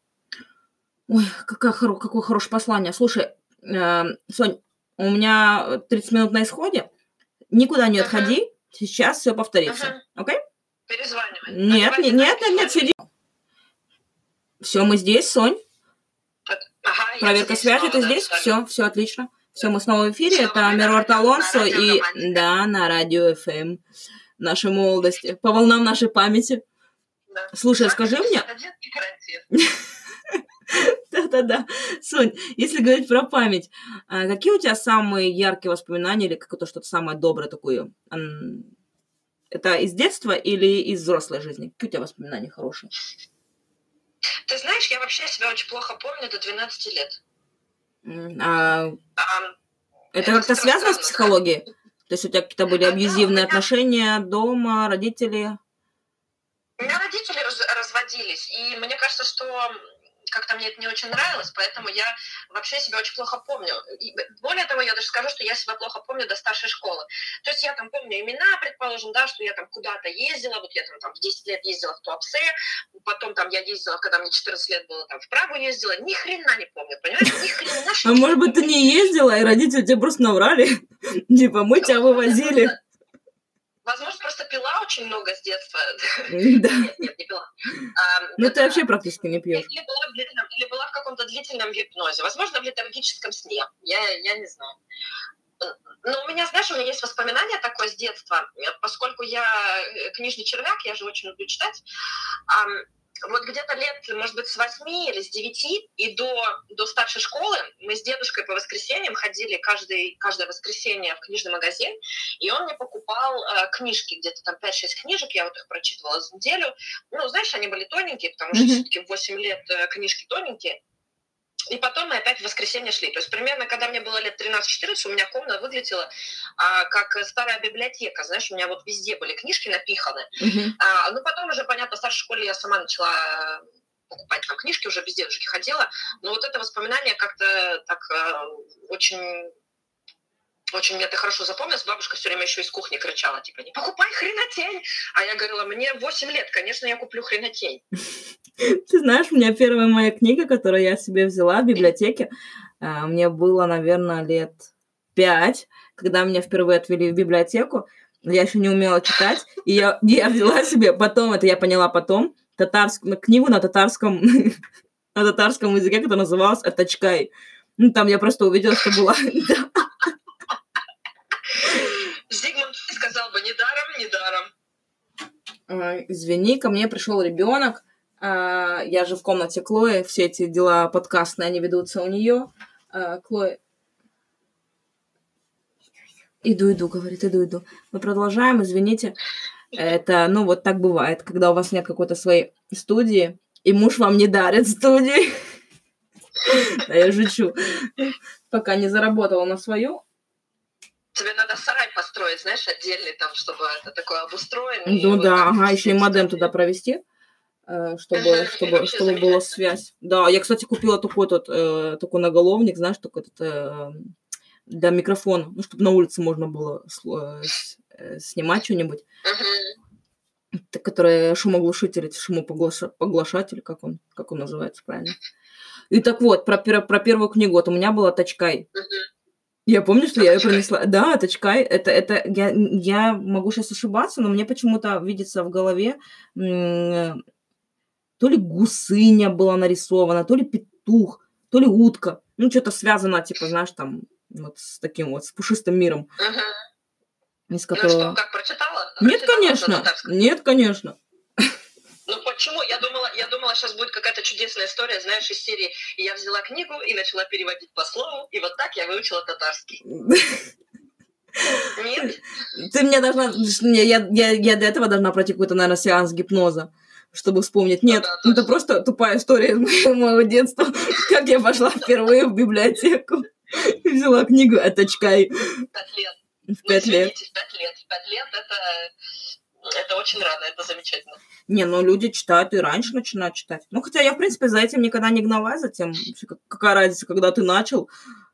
Speaker 1: Ой, хоро- какое хорошее послание. Слушай, э, Сонь, у меня 30 минут на исходе. Никуда не
Speaker 2: Мгм.
Speaker 1: отходи. Сейчас все повторится. Окей?
Speaker 2: Перезванивай.
Speaker 1: Нет,
Speaker 2: Давай,
Speaker 1: нет,
Speaker 2: давай,
Speaker 1: нет, нет, нет,
Speaker 2: перезванивай.
Speaker 1: сиди. Все, мы здесь, Сонь.
Speaker 2: Ага,
Speaker 1: Проверка
Speaker 2: здесь
Speaker 1: связи,
Speaker 2: снова,
Speaker 1: ты здесь? Все, все отлично. Все, мы снова в эфире.
Speaker 2: Всё,
Speaker 1: Это
Speaker 2: радио-
Speaker 1: Алонсо и да, на радио ФМ. Нашей молодости. По волнам нашей памяти.
Speaker 2: Да.
Speaker 1: Слушай,
Speaker 2: С
Speaker 1: скажи мне,
Speaker 2: 51 и карантин. *laughs*
Speaker 1: Да-да-да. Сонь, если говорить про память, а какие у тебя самые яркие воспоминания или какое-то что-то самое доброе такое? Это из детства или из взрослой жизни? Какие у тебя воспоминания хорошие?
Speaker 2: Ты знаешь, я вообще себя очень плохо помню до 12 лет.
Speaker 1: А, а, это как-то связано с психологией? То есть у тебя какие-то были абьюзивные отношения дома, родители?
Speaker 2: У меня родители разводились, и мне кажется, что как-то мне это не очень нравилось, поэтому я вообще себя очень плохо помню. И более того, я даже скажу, что я себя плохо помню до старшей школы. То есть я там помню имена, предположим, да, что я там куда-то ездила, вот я там, там в 10 лет ездила в Туапсе, потом там я ездила, когда мне 14 лет было, там в Прагу ездила, ни хрена не помню, понимаешь, ни хрена.
Speaker 1: А может быть, ты не ездила, и родители тебе просто наврали? *laughs* Типа, мы тебя вывозили.
Speaker 2: Возможно, просто пила очень много с детства. *laughs* *laughs*
Speaker 1: Да. Нет, нет, не пила. Ну, ты вообще практически не пьешь.
Speaker 2: Или была, в длительном, или была в каком-то длительном гипнозе. Возможно, в летаргическом сне. Я, я не знаю. Но у меня, знаешь, у меня есть воспоминания такое с детства, поскольку я э, книжный червяк, я же очень люблю читать вот где-то лет, может быть, с восьми или с девяти и до, до старшей школы мы с дедушкой по воскресеньям ходили каждый, каждое воскресенье в книжный магазин, и он мне покупал э, книжки, где-то там 5-6 книжек, я вот их прочитывала за неделю. Ну, знаешь, они были тоненькие, потому что mm-hmm. все-таки в 8 лет э, книжки тоненькие. И потом мы опять в воскресенье шли. То есть примерно, когда мне было лет 13-14, у меня комната выглядела а, как старая библиотека. Знаешь, у меня вот везде были книжки напиханы. Mm-hmm. А, ну, потом уже, понятно, в старшей школе я сама начала покупать там книжки, уже без дедушки ходила. Но вот это воспоминание как-то так а, очень очень мне это хорошо запомнилось. Бабушка все время еще из кухни кричала, типа, не покупай хренотень. А я говорила, мне 8 лет, конечно, я куплю хренотень.
Speaker 1: Ты знаешь, у меня первая моя книга, которую я себе взяла в библиотеке, а, мне было, наверное, лет пять, когда меня впервые отвели в библиотеку. Я еще не умела читать, и я, *laughs* я взяла себе потом, это я поняла потом, татарскую, книгу на татарском, *laughs* на татарском языке, которая называлась «Атачкай». Ну, там я просто увидела, что была... *laughs*
Speaker 2: Зигмунд сказал бы «недаром, недаром».
Speaker 1: Извини, ко мне пришел ребенок, а, я же в комнате Клои, все эти дела подкастные, они ведутся у нее. А, Клои... Иду, иду, говорит, иду, иду. Мы продолжаем, извините. Это, ну, вот так бывает, когда у вас нет какой-то своей студии, и муж вам не дарит студии. *laughs* Да, я жучу. Пока не заработала на свою.
Speaker 2: Тебе надо сарай построить, знаешь, отдельный там, чтобы это такое обустроено.
Speaker 1: Ну да, ага, еще и модем туда провести. Э, чтобы, чтобы, чтобы была связь. Да, я, кстати, купила такой тут, э, такой наголовник, знаешь, такой этот, э, для микрофона, ну, чтобы на улице можно было э, снимать что-нибудь. Uh-huh. Который шумоглушитель, шумопоглашатель, как он, как он называется правильно. И так вот, про, про первую книгу, вот у меня была Тачкай. Uh-huh. Я помню, что я ее принесла. Да, Тачкай. Это, это я, я могу сейчас ошибаться, но мне почему-то видится в голове то ли гусыня была нарисована, то ли петух, то ли утка. Ну, что-то связано, типа, знаешь, там, вот с таким вот, с пушистым миром.
Speaker 2: Угу. Из которого... Ну что, как прочитала?
Speaker 1: Нет, прочитала конечно. Нет, конечно.
Speaker 2: Ну почему? Я думала, я думала, сейчас будет какая-то чудесная история, знаешь, из серии «Я взяла книгу и начала переводить по слову, и вот так я выучила татарский». Нет?
Speaker 1: Ты мне должна... Я, я, я для этого должна пройти какой-то, наверное, сеанс гипноза чтобы вспомнить. Нет, ну, да, это просто тупая история из моего, моего детства, как я пошла впервые в библиотеку и взяла книгу «Это чкай».
Speaker 2: Пять лет.
Speaker 1: В ну, пять лет.
Speaker 2: пять лет. Пять лет это, это очень рано, это замечательно.
Speaker 1: Не, ну люди читают и раньше начинают читать. Ну, хотя я, в принципе, за этим никогда не гналась, за тем, какая разница, когда ты начал.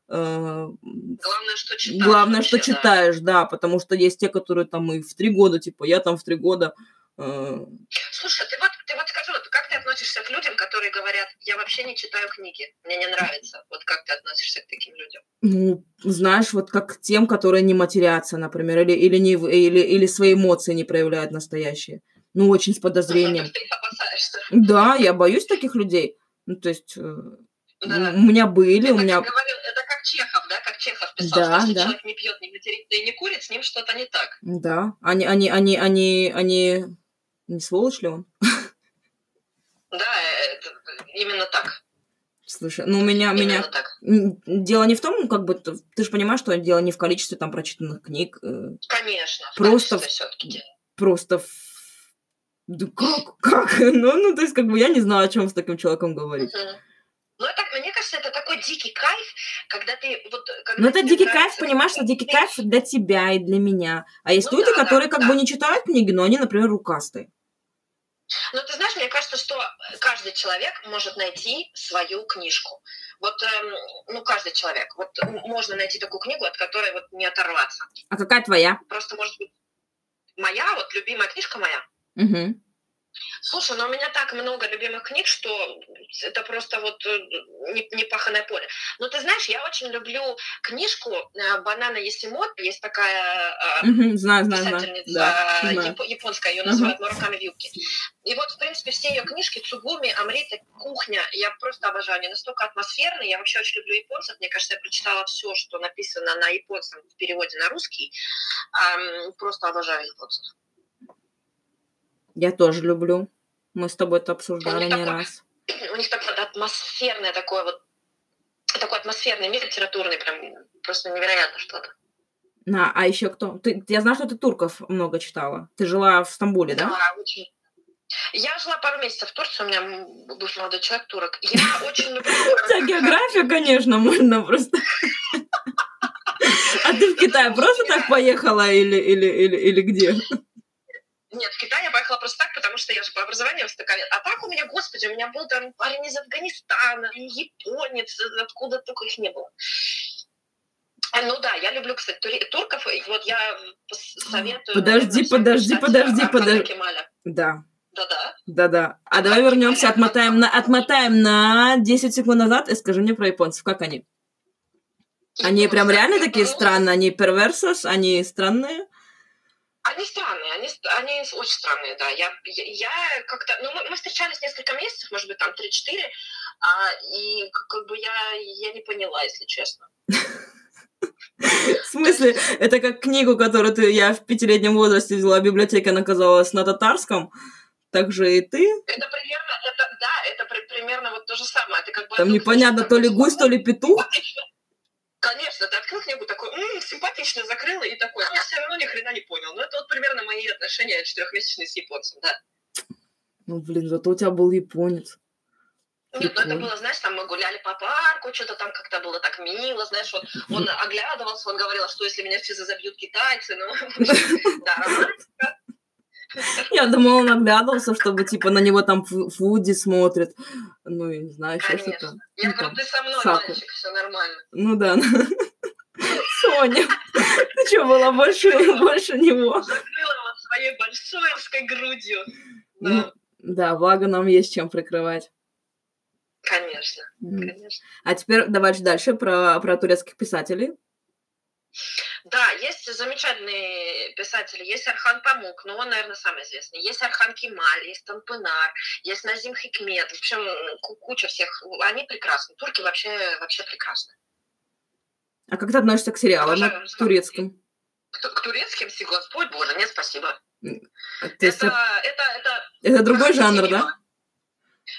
Speaker 2: Э, главное, что читаешь.
Speaker 1: Главное, вообще, что читаешь, да. да, потому что есть те, которые там и в три года, типа, я там в три года
Speaker 2: Э, Слушай, ты вот, ты вот скажи, вот как ты относишься к людям, которые говорят, я вообще не читаю книги, мне не нравится. Вот как ты относишься к таким людям?
Speaker 1: Ну, знаешь, вот как к тем, которые не матерятся, например, или, или, не, или, или свои эмоции не проявляют настоящие. Ну, очень с подозрением.
Speaker 2: Ты их опасаешься.
Speaker 1: Да, я боюсь таких людей. Ну, то есть... Э, да. У меня были,
Speaker 2: это,
Speaker 1: у меня...
Speaker 2: Говорил, это как Чехов, да, как Чехов писал, да, что если да. человек не пьет, не матерится и не курит, с ним что-то не так.
Speaker 1: Да, они, они, они, они, они не сволочь ли он? *laughs*
Speaker 2: Да, это, именно так.
Speaker 1: Слушай, ну у меня, Именно меня... Так. Дело не в том, как бы, ты, же понимаешь, что дело не в количестве там прочитанных книг.
Speaker 2: Э, Конечно,
Speaker 1: просто в, все-таки. Просто в Да как? *laughs* Как? Ну, ну, то есть, как бы я не знаю, о чем с таким человеком говорить.
Speaker 2: Мгм. Ну, это, мне кажется, это такой дикий кайф, когда ты вот... Когда
Speaker 1: Ну, это дикий кайф, понимаешь, что дикий кайф для тебя и для меня. А есть
Speaker 2: Ну
Speaker 1: люди,
Speaker 2: да, да,
Speaker 1: которые как
Speaker 2: да.
Speaker 1: бы не читают книги, но они, например, рукастые.
Speaker 2: Ну, ты знаешь, мне кажется, что каждый человек может найти свою книжку. Вот, эм, ну, каждый человек. Вот можно найти такую книгу, от которой вот не оторваться.
Speaker 1: А какая твоя?
Speaker 2: Просто, может быть, моя, вот любимая книжка моя.
Speaker 1: Угу.
Speaker 2: Слушай, ну у меня так много любимых книг, что это просто вот э, не- непаханное поле. Но ты знаешь, я очень люблю книжку э, «Банана Есимото». Есть такая э.
Speaker 1: Знаю, знаю, знаю.
Speaker 2: писательница
Speaker 1: Да,
Speaker 2: японская, ее называют «Мураками в юбке». И вот, в принципе, все ее книжки «Цугуми», «Амрита», «Кухня» я просто обожаю. Они настолько атмосферные. Я вообще очень люблю японцев. Мне кажется, я прочитала все, что написано на японском в переводе на русский. Просто обожаю японцев.
Speaker 1: Я тоже люблю. Мы с тобой это обсуждали
Speaker 2: Ну,
Speaker 1: не
Speaker 2: такое.
Speaker 1: раз.
Speaker 2: у них такое атмосферное такое вот такой атмосферный мир литературный, прям просто невероятно что-то.
Speaker 1: На, а еще кто? Ты, я знаю, что ты турков много читала. Ты жила в Стамбуле, да?
Speaker 2: очень. Я жила пару месяцев в Турции, у меня бывший молодой человек турок. Я очень люблю... *laughs*
Speaker 1: Хотя географию, конечно, можно просто. *laughs* А ты в Китай просто так поехала или, или, или, или где?
Speaker 2: Нет, в Китай я поехала просто так, потому что я же по образованию востоковед. А так у меня, господи, у меня был там парень из Афганистана, японец, откуда только их не было. А, Ну да, я люблю, кстати, тури- турков, и вот я пос- советую...
Speaker 1: Подожди, подожди, подожди, подожди. Да,
Speaker 2: Да-да.
Speaker 1: да-да. А давай вернемся, отмотаем на, отмотаем на 10 секунд назад и скажи мне про японцев. Как они? Они прям реально такие странные? Они перверсос? Они странные?
Speaker 2: Они странные, они, они очень странные, да. Я, я, я как-то... Ну, мы, мы встречались несколько месяцев, может быть, там 3-4, а, и как, как бы я, я не поняла, если честно.
Speaker 1: В смысле, это как книгу, которую ты, я в пятилетнем возрасте взяла в библиотеке, она оказалась на татарском. Так же и ты.
Speaker 2: Это примерно, это, да, это при- примерно вот то же самое. Ты как бы
Speaker 1: Там непонятно, то ли гусь, то ли петух.
Speaker 2: Конечно, ты открыл книгу такой, «М, симпатично закрыла и такой, я все равно ни хрена не понял. Ну, это вот примерно мои отношения четырехмесячные с японцем, да.
Speaker 1: Ну, блин, зато у тебя был японец.
Speaker 2: Нет, ну это
Speaker 1: Прикольно.
Speaker 2: было, знаешь, там мы гуляли по парку, что-то там как-то было так мило, знаешь, вот он *laughs* оглядывался, он говорил, что если меня все забьют китайцы, ну, *laughs* *laughs* да, романтика. *laughs*
Speaker 1: Я думала, он оглядывался, чтобы, типа, на него там Фу- Фуди смотрит. Ну, я не знаю, еще что-то.
Speaker 2: Я
Speaker 1: Ну,
Speaker 2: говорю, ты со мной,
Speaker 1: Саку.
Speaker 2: мальчик, все нормально.
Speaker 1: Ну да. *laughs* Соня, *laughs* ты что, была больше, больше него?
Speaker 2: Закрыла его своей большой русской грудью.
Speaker 1: Ну,
Speaker 2: Да,
Speaker 1: Да, благо нам есть чем прикрывать.
Speaker 2: конечно, конечно.
Speaker 1: А теперь давайте дальше про, про турецких писателей.
Speaker 2: Да, есть замечательные писатели. Есть Архан Памук, но он, наверное, самый известный. Есть Архан Кемаль, есть Танпынар, есть Назим Хикмет. В общем, ку- куча всех. Они прекрасны. Турки вообще, вообще прекрасны.
Speaker 1: А как ты относишься к сериалам
Speaker 2: Обожаю
Speaker 1: на
Speaker 2: русских.
Speaker 1: турецком?
Speaker 2: К, к турецким, Господь Боже, нет, спасибо.
Speaker 1: То есть
Speaker 2: это,
Speaker 1: это,
Speaker 2: это, это,
Speaker 1: другой жанр, да?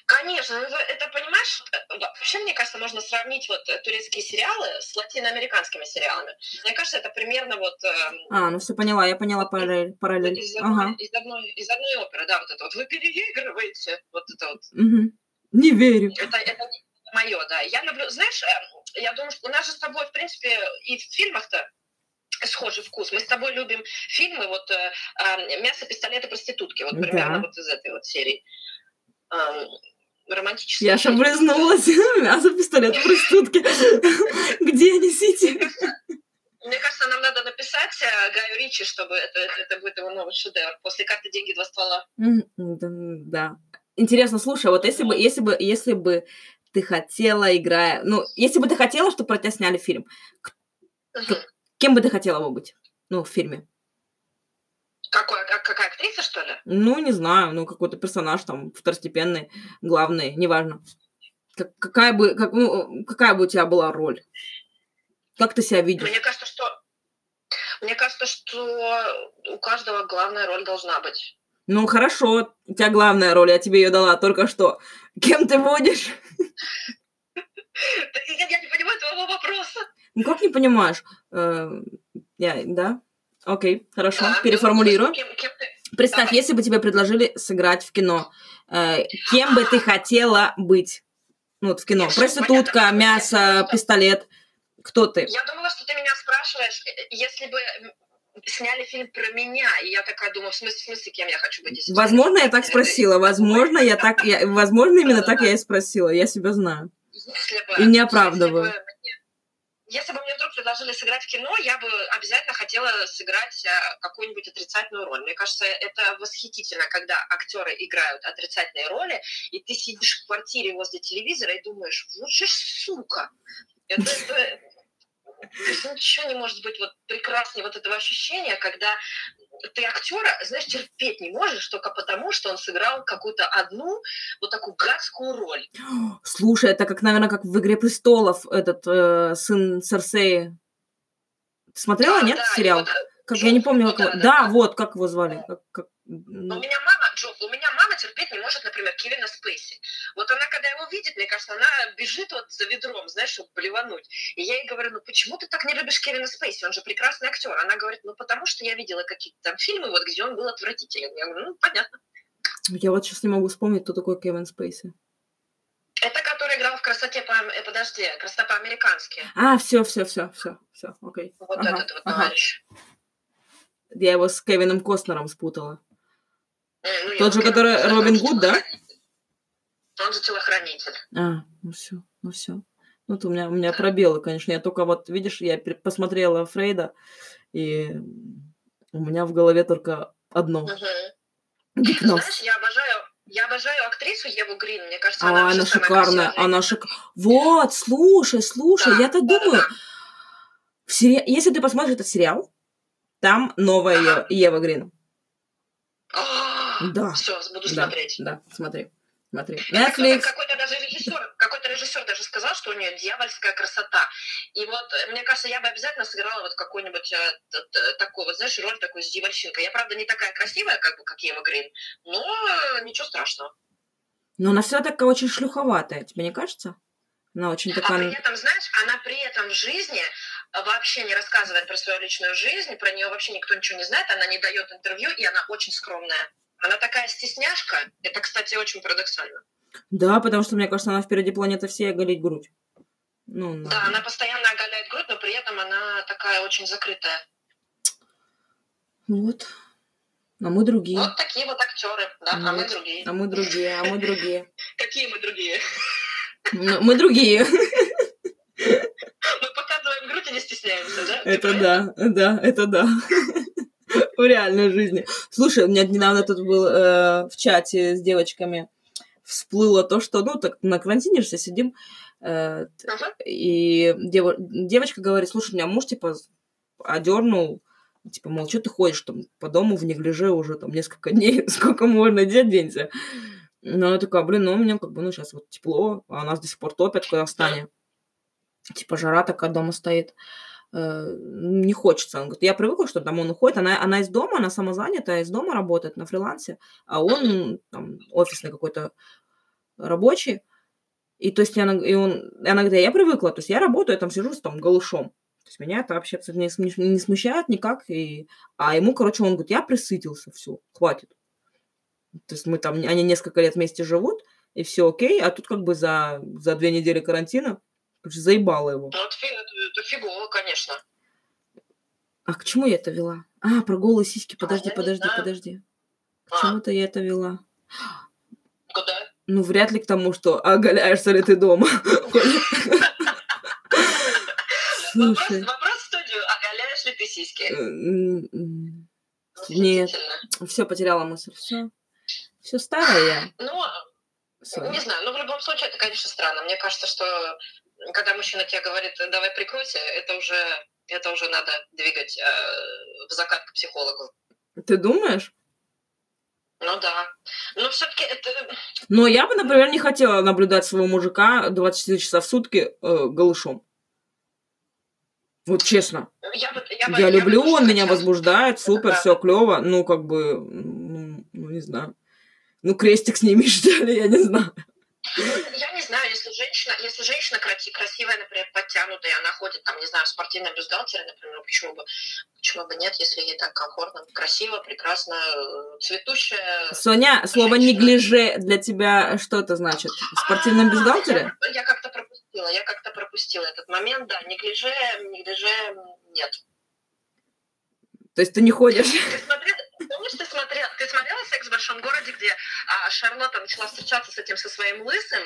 Speaker 2: Конечно, это, это, понимаешь, э, вообще, мне кажется, можно сравнить вот э, турецкие сериалы с латиноамериканскими сериалами. Мне кажется, это примерно вот эм,
Speaker 1: А, ну все поняла, я поняла параллель. параллель.
Speaker 2: из, одной,
Speaker 1: Ага.
Speaker 2: из, одной, из одной оперы, да, вот это вот, вы переигрываете, вот это вот.
Speaker 1: Мгм. Не верю.
Speaker 2: Это, это мое, да. Я люблю, знаешь, э, я думаю, что у нас же с тобой, в принципе, и в фильмах-то схожий вкус. Мы с тобой любим фильмы, вот э, э, «Мясо, пистолеты, проститутки», вот примерно
Speaker 1: Да.
Speaker 2: вот из этой вот серии. Эм, романтические.
Speaker 1: Я
Speaker 2: фильмы.
Speaker 1: шаблезнулась. *laughs* Мясо, пистолет, проститутки. *laughs* Где несите?
Speaker 2: Мне кажется, нам надо написать э, Гаю Ричи, чтобы это, это будет его новый шедевр. После карты деньги два ствола.
Speaker 1: Да. Интересно, слушай, вот если бы, если бы, если бы ты хотела, играя... Ну, если бы ты хотела, чтобы про тебя сняли фильм, кем бы ты хотела бы быть? Ну, в фильме.
Speaker 2: Какой, что ли?
Speaker 1: Ну, не знаю, ну, какой-то персонаж там второстепенный, главный, неважно. Как- какая, бы, как, ну, какая бы у тебя была роль? Как ты себя видишь?
Speaker 2: Мне кажется, что мне кажется, что у каждого главная роль должна быть.
Speaker 1: Ну, хорошо, у тебя главная роль, я тебе ее дала только что. Кем ты будешь?
Speaker 2: Я, не понимаю твоего вопроса.
Speaker 1: Ну, как не понимаешь? Э, я, да? Окей, хорошо,
Speaker 2: Да,
Speaker 1: переформулирую.
Speaker 2: Кем, кем ты,
Speaker 1: Представь,
Speaker 2: Давай.
Speaker 1: если бы тебе предложили сыграть в кино, э, кем бы ты хотела быть? Ну, вот в кино.
Speaker 2: Нет,
Speaker 1: Проститутка,
Speaker 2: понятно.
Speaker 1: мясо, пистолет. Кто ты?
Speaker 2: Я думала, что ты меня спрашиваешь, э, если бы сняли фильм про меня, и я такая думаю, в смысле, в смысле, кем я хочу быть? если
Speaker 1: Возможно, я так спросила. Возможно, я так... я- возможно, именно так я и спросила. Я себя знаю.
Speaker 2: Если бы,
Speaker 1: И не
Speaker 2: если
Speaker 1: оправдываю.
Speaker 2: бы Если бы мне вдруг предложили сыграть в кино, я бы обязательно хотела сыграть а, какую-нибудь отрицательную роль. Мне кажется, это восхитительно, когда актеры играют отрицательные роли, и ты сидишь в квартире возле телевизора и думаешь, вот же сука. Это, это- ничего не может быть вот прекраснее вот этого ощущения, когда ты актера, знаешь, терпеть не можешь только потому, что он сыграл какую-то одну вот такую гадскую роль. *gasps*
Speaker 1: Слушай, это как, наверное, как в «Игре престолов» этот э, сын Серсеи. Ты смотрела,
Speaker 2: Да,
Speaker 1: нет,
Speaker 2: да,
Speaker 1: сериал?
Speaker 2: вот, э,
Speaker 1: Как,
Speaker 2: Джон
Speaker 1: я не помню,
Speaker 2: Сноу,
Speaker 1: как его...
Speaker 2: да,
Speaker 1: Да,
Speaker 2: да.
Speaker 1: вот, как его звали. Как, как-
Speaker 2: У
Speaker 1: ну,
Speaker 2: меня мама, Джо, у меня мама терпеть не может, например, Кевина Спейси. Вот она, когда его видит, мне кажется, она бежит вот за ведром, знаешь, чтобы блевануть. И я ей говорю, ну почему ты так не любишь Кевина Спейси? Он же прекрасный актер. Она говорит, ну потому что я видела какие-то там фильмы, вот где он был отвратителен. Я говорю, ну понятно.
Speaker 1: Я вот сейчас не могу вспомнить, кто такой Кевин Спейси.
Speaker 2: Это который играл в красоте по... э, Подожди, красота по-американски.
Speaker 1: А, все, все, все, все, все, окей.
Speaker 2: Вот
Speaker 1: Ага,
Speaker 2: этот вот
Speaker 1: ага.
Speaker 2: товарищ.
Speaker 1: Я его с Кевином Костнером спутала.
Speaker 2: Э, ну,
Speaker 1: Тот же, который
Speaker 2: он
Speaker 1: Робин Гуд, да?
Speaker 2: Он же телохранитель.
Speaker 1: А, ну все, ну все. Ну, вот у меня, у меня пробелы, конечно. Я только вот, видишь, я посмотрела Фрейда, и у меня в голове только одно. Гипноз.
Speaker 2: Знаешь, я обожаю, я обожаю актрису Еву Грин. Мне кажется,
Speaker 1: А,
Speaker 2: она,
Speaker 1: шикарная, она шик... Вот, слушай, слушай,
Speaker 2: Да,
Speaker 1: я так
Speaker 2: да,
Speaker 1: думаю,
Speaker 2: да.
Speaker 1: в сери- если ты посмотришь этот сериал, там новая
Speaker 2: Ага.
Speaker 1: Ева, Ева Грин. Да.
Speaker 2: Все, буду
Speaker 1: Да,
Speaker 2: смотреть.
Speaker 1: да, смотри, смотри.
Speaker 2: Какой-то,
Speaker 1: Netflix.
Speaker 2: какой-то даже режиссер, какой-то режиссер даже сказал, что у нее дьявольская красота. И вот, э, мне кажется, я бы обязательно сыграла вот какой-нибудь э, т- т- такой, вот знаешь, роль такой с дьявольщинкой. Я, правда, не такая красивая, как бы, как Ева Грин, но э, ничего страшного.
Speaker 1: Но она вся такая очень шлюховатая, тебе не кажется? Она очень
Speaker 2: А при
Speaker 1: такая...
Speaker 2: этом, знаешь, она при этом в жизни э, вообще не рассказывает про свою личную жизнь, про нее вообще никто ничего не знает, она не дает интервью, и она очень скромная. Она такая стесняшка. Это, кстати, очень парадоксально.
Speaker 1: Да, потому что, мне кажется, она впереди планеты всей оголить грудь. Ну, на-
Speaker 2: Да, она постоянно оголяет грудь, но при этом она такая очень закрытая.
Speaker 1: Вот. А мы другие.
Speaker 2: Вот такие вот актеры, да, а мы
Speaker 1: Вот.
Speaker 2: другие.
Speaker 1: А мы другие, а мы другие. *laughs*
Speaker 2: Какие мы другие?
Speaker 1: Ну, Мы другие.
Speaker 2: Мы показываем грудь и не стесняемся, да?
Speaker 1: Это да, да, это да. В реальной жизни. Слушай, у меня недавно тут был э, в чате с девочками всплыло то, что, ну, так на карантине же сидим, э,
Speaker 2: Ага.
Speaker 1: и девочка говорит, слушай, меня муж, типа, одернул, типа, мол, что ты ходишь там по дому в неглиже уже там несколько *laughs* дней, сколько можно, где денься? Ну, она такая, блин, ну, у меня как бы, ну, сейчас вот тепло, а нас до сих пор топят в Казахстане. Типа, жара такая дома стоит. Э, Не хочется. Он говорит, я привыкла, что там он уходит. Она, она из дома, она самозанята, из дома работает на фрилансе, а он там офисный какой-то рабочий. И то есть она, и он, и она говорит, я привыкла, то есть я работаю, я там сижу с там голышом. То есть меня это вообще абсолютно не, не смущает никак. И... А ему, короче, он говорит, я присытился, все, хватит. То есть мы там, они несколько лет вместе живут, и все окей, а тут как бы за, за две недели карантина короче, заебало его.
Speaker 2: Ну, это, фи- это- это фигово, конечно.
Speaker 1: А к чему я это вела? А, про голые сиськи. Подожди,
Speaker 2: не
Speaker 1: подожди, подожди. К
Speaker 2: А.
Speaker 1: чему-то я это вела.
Speaker 2: Куда?
Speaker 1: Ну, вряд ли к тому, что оголяешься ли ты дома. *laughs* Слушай.
Speaker 2: вопрос в студию. Оголяешь ли ты сиськи?
Speaker 1: э, Нет. Все, потеряла мысль. Все. Все старое я.
Speaker 2: Ну, не знаю, но в любом случае это, конечно, странно. Мне кажется, что когда мужчина тебе говорит, давай прикройся, это уже, это уже надо двигать э, в закат к психологу.
Speaker 1: Ты думаешь?
Speaker 2: Ну да. Но все-таки это...
Speaker 1: Но я бы, например, не хотела наблюдать своего мужика 24 часа в сутки э, голышом. Вот честно.
Speaker 2: Я, бы, я, бы-
Speaker 1: Я
Speaker 2: бы
Speaker 1: люблю, он меня
Speaker 2: хотела.
Speaker 1: возбуждает, супер,
Speaker 2: Да.
Speaker 1: все клево. Ну, как бы, ну, ну, не знаю. Ну, крестик сними, *laughs* что ли, я не знаю.
Speaker 2: Я знаю, если женщина, если женщина красивая, например, подтянутая, она ходит там, не знаю, в спортивном бюстгальтере, например, ну, почему бы, почему бы нет, если ей так комфортно, красиво, прекрасно, цветущая.
Speaker 1: Соня, слово неглиже для тебя что это значит? В спортивном а, бюстгальтере?
Speaker 2: Я, я как-то пропустила, я как-то пропустила этот момент, да, неглиже, неглиже нет.
Speaker 1: То есть ты не ходишь?
Speaker 2: Помнишь, ты смотрел, ты смотрела «Секс в большом городе», где а, Шарлотта начала встречаться с этим, со своим лысым?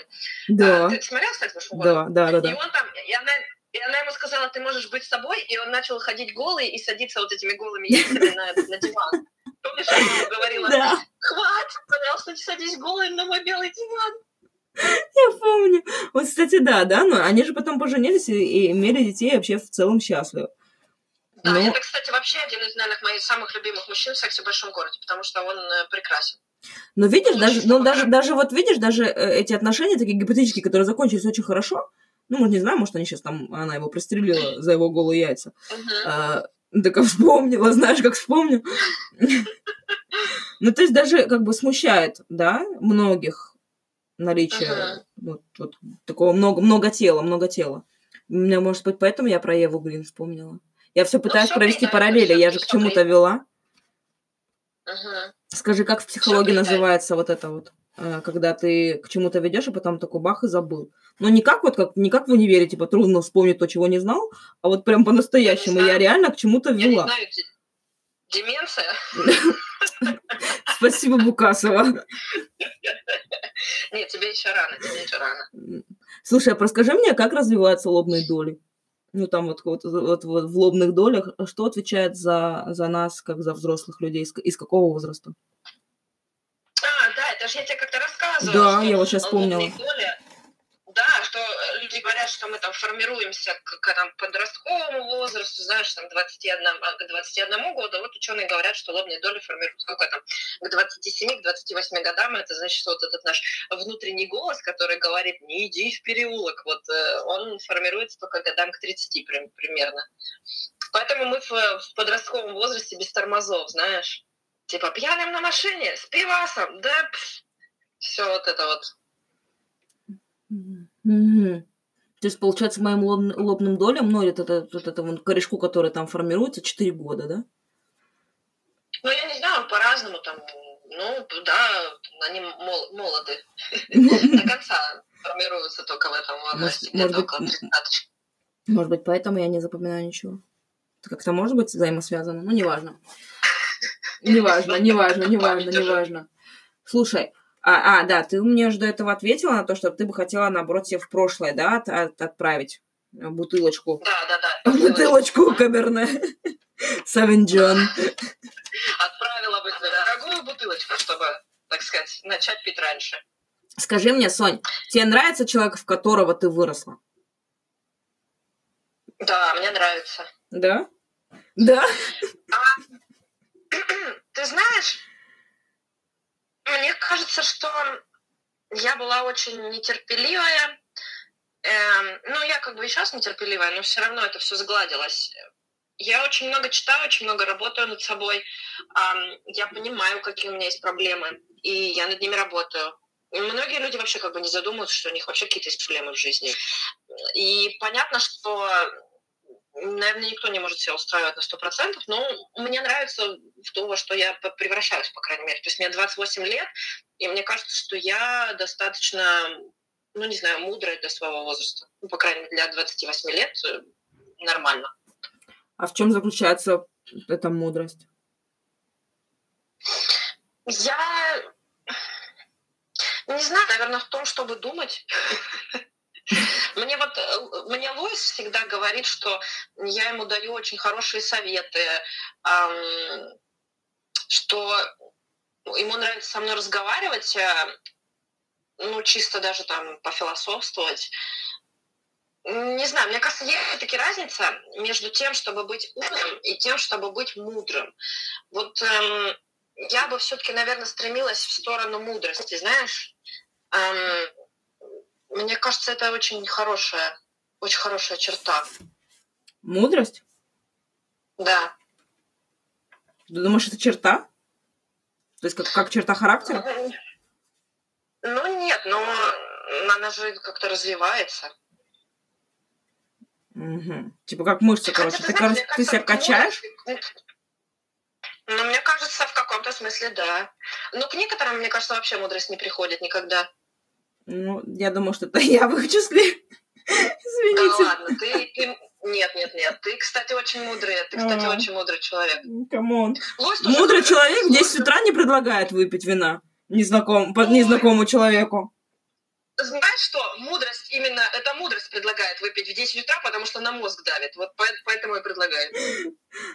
Speaker 1: Да.
Speaker 2: А, ты смотрел «Секс в большом городе»?
Speaker 1: Да, да, да.
Speaker 2: И он там, и она, и она ему сказала, ты можешь быть собой, и он начал ходить голый и садиться вот этими голыми яйцами на, на диван. Помнишь, она ему говорила,
Speaker 1: да.
Speaker 2: хватит, пожалуйста, не садись голый на мой белый диван.
Speaker 1: Я помню. Вот, кстати, да, да, но они же потом поженились и, и имели детей, и вообще в целом счастливы.
Speaker 2: Да, Но... это, кстати, вообще один из, наверное, моих самых любимых мужчин в «Сексе в большом городе», потому что он э, прекрасен.
Speaker 1: Но видишь, он даже, ну, даже, даже вот видишь, даже э, эти отношения такие гипотетические, которые закончились очень хорошо, ну, мы не знаем, может, они сейчас там, она его пристрелила за его голые яйца. Uh-huh. А, так вспомнила, *laughs* знаешь, как вспомню. Ну, то есть даже как бы смущает, да, многих наличие вот, вот такого много, много тела, много тела. У меня, может быть, поэтому я про Еву Грин вспомнила. Я все ну, пытаюсь ну, провести параллели, я же к чему-то вела.
Speaker 2: Угу.
Speaker 1: Скажи, как в психологии называется вот это вот, э, когда ты к чему-то ведешь, а потом такой бах и забыл. Но не как вот как не как в универе, типа трудно вспомнить то, чего не знал, а вот прям по-настоящему. Я, я реально к чему-то вела.
Speaker 2: Я не знаю, деменция. *laughs*
Speaker 1: Спасибо, Букасова.
Speaker 2: Нет, тебе еще рано, тебе еще рано.
Speaker 1: Слушай, а расскажи мне, как развиваются лобные доли? Ну, там вот, вот, вот, вот в лобных долях, что отвечает за, за нас, как за взрослых людей, из, из какого возраста?
Speaker 2: А, да, это же я тебе как-то рассказывала.
Speaker 1: Да, я вот сейчас вспомнила.
Speaker 2: Доли, да, что говорят, что мы там формируемся к, к там, подростковому возрасту, знаешь, там, 21, а, к 21 году. Вот ученые говорят, что лобные доли формируются сколько там, к 27, к 28 годам. Это значит, что вот этот наш внутренний голос, который говорит, не иди в переулок, вот э, он формируется только годам к 30 примерно. Поэтому мы в, в подростковом возрасте без тормозов, знаешь. Типа пьяным на машине, с пивасом, да, все вот это вот
Speaker 1: Угу. То есть, получается, моим лоб, лобным долям, ну, это, это, это, это вон, корешку, который там формируется, 4 года, да?
Speaker 2: Ну, я не знаю, по-разному там. Ну, да, они мол, молоды. До конца формируются только в этом возрасте, где-то около 30
Speaker 1: Может быть, поэтому я не запоминаю ничего. Это как-то может быть взаимосвязано? Ну, *laughs* неважно. Неважно, неважно, неважно, неважно. Слушай, а, а, да, ты мне же до этого ответила на то, что ты бы хотела, наоборот, себе в прошлое, да, от, от, отправить бутылочку.
Speaker 2: Да, да, да. *laughs*
Speaker 1: Бутылочку Каберне. Савинджон.
Speaker 2: Отправила бы дорогую бутылочку, чтобы, так сказать, начать пить раньше.
Speaker 1: Скажи мне, Сонь, тебе нравится человек, в которого ты выросла?
Speaker 2: Да, мне нравится.
Speaker 1: Да? Да?
Speaker 2: А, *clears throat* ты знаешь, кажется, что я была очень нетерпеливая. Эм, ну, я как бы и сейчас нетерпеливая, но все равно это все сгладилось. Я очень много читаю, очень много работаю над собой. Эм, я понимаю, какие у меня есть проблемы, и я над ними работаю. И многие люди вообще как бы не задумываются, что у них вообще какие-то есть проблемы в жизни. И понятно, что наверное, никто не может себя устраивать на сто процентов, но мне нравится в то, во что я превращаюсь, по крайней мере. То есть мне 28 лет, и мне кажется, что я достаточно, ну, не знаю, мудрая для своего возраста. Ну, по крайней мере, для 28 лет э, нормально.
Speaker 1: А в чем заключается эта мудрость?
Speaker 2: Я не знаю, наверное, в том, чтобы думать. *laughs* Мне вот, э, мне Луис всегда говорит, что я ему даю очень хорошие советы, что ему нравится со мной разговаривать, э, ну, чисто даже там пофилософствовать. Не знаю, мне кажется, есть все-таки разница между тем, чтобы быть умным и тем, чтобы быть мудрым. Вот эм, я бы все-таки, наверное, стремилась в сторону мудрости, знаешь. Эм, мне кажется, это очень хорошая, очень хорошая черта.
Speaker 1: Мудрость?
Speaker 2: Да.
Speaker 1: Ты думаешь, это черта? То есть как, как черта характера?
Speaker 2: Ну, нет, но она же как-то развивается.
Speaker 1: Угу. Типа как мышцы, короче. Ты, короче, ты себя качаешь?
Speaker 2: Ну, мне кажется, в каком-то смысле, да. Но к некоторым, мне кажется, вообще мудрость не приходит никогда.
Speaker 1: Ну, я думаю, что это *laughs* я в их числе. Извините.
Speaker 2: Да ладно, ты, ты... Нет, нет, нет. Ты, кстати, очень мудрый. Ты, кстати, а. очень мудрый человек.
Speaker 1: Come on. Мудрый человек в 10 утра не предлагает выпить вина незнаком... незнакомому человеку
Speaker 2: знаешь что, мудрость, именно эта мудрость предлагает выпить в 10 утра, потому что на мозг давит. Вот поэтому и предлагает.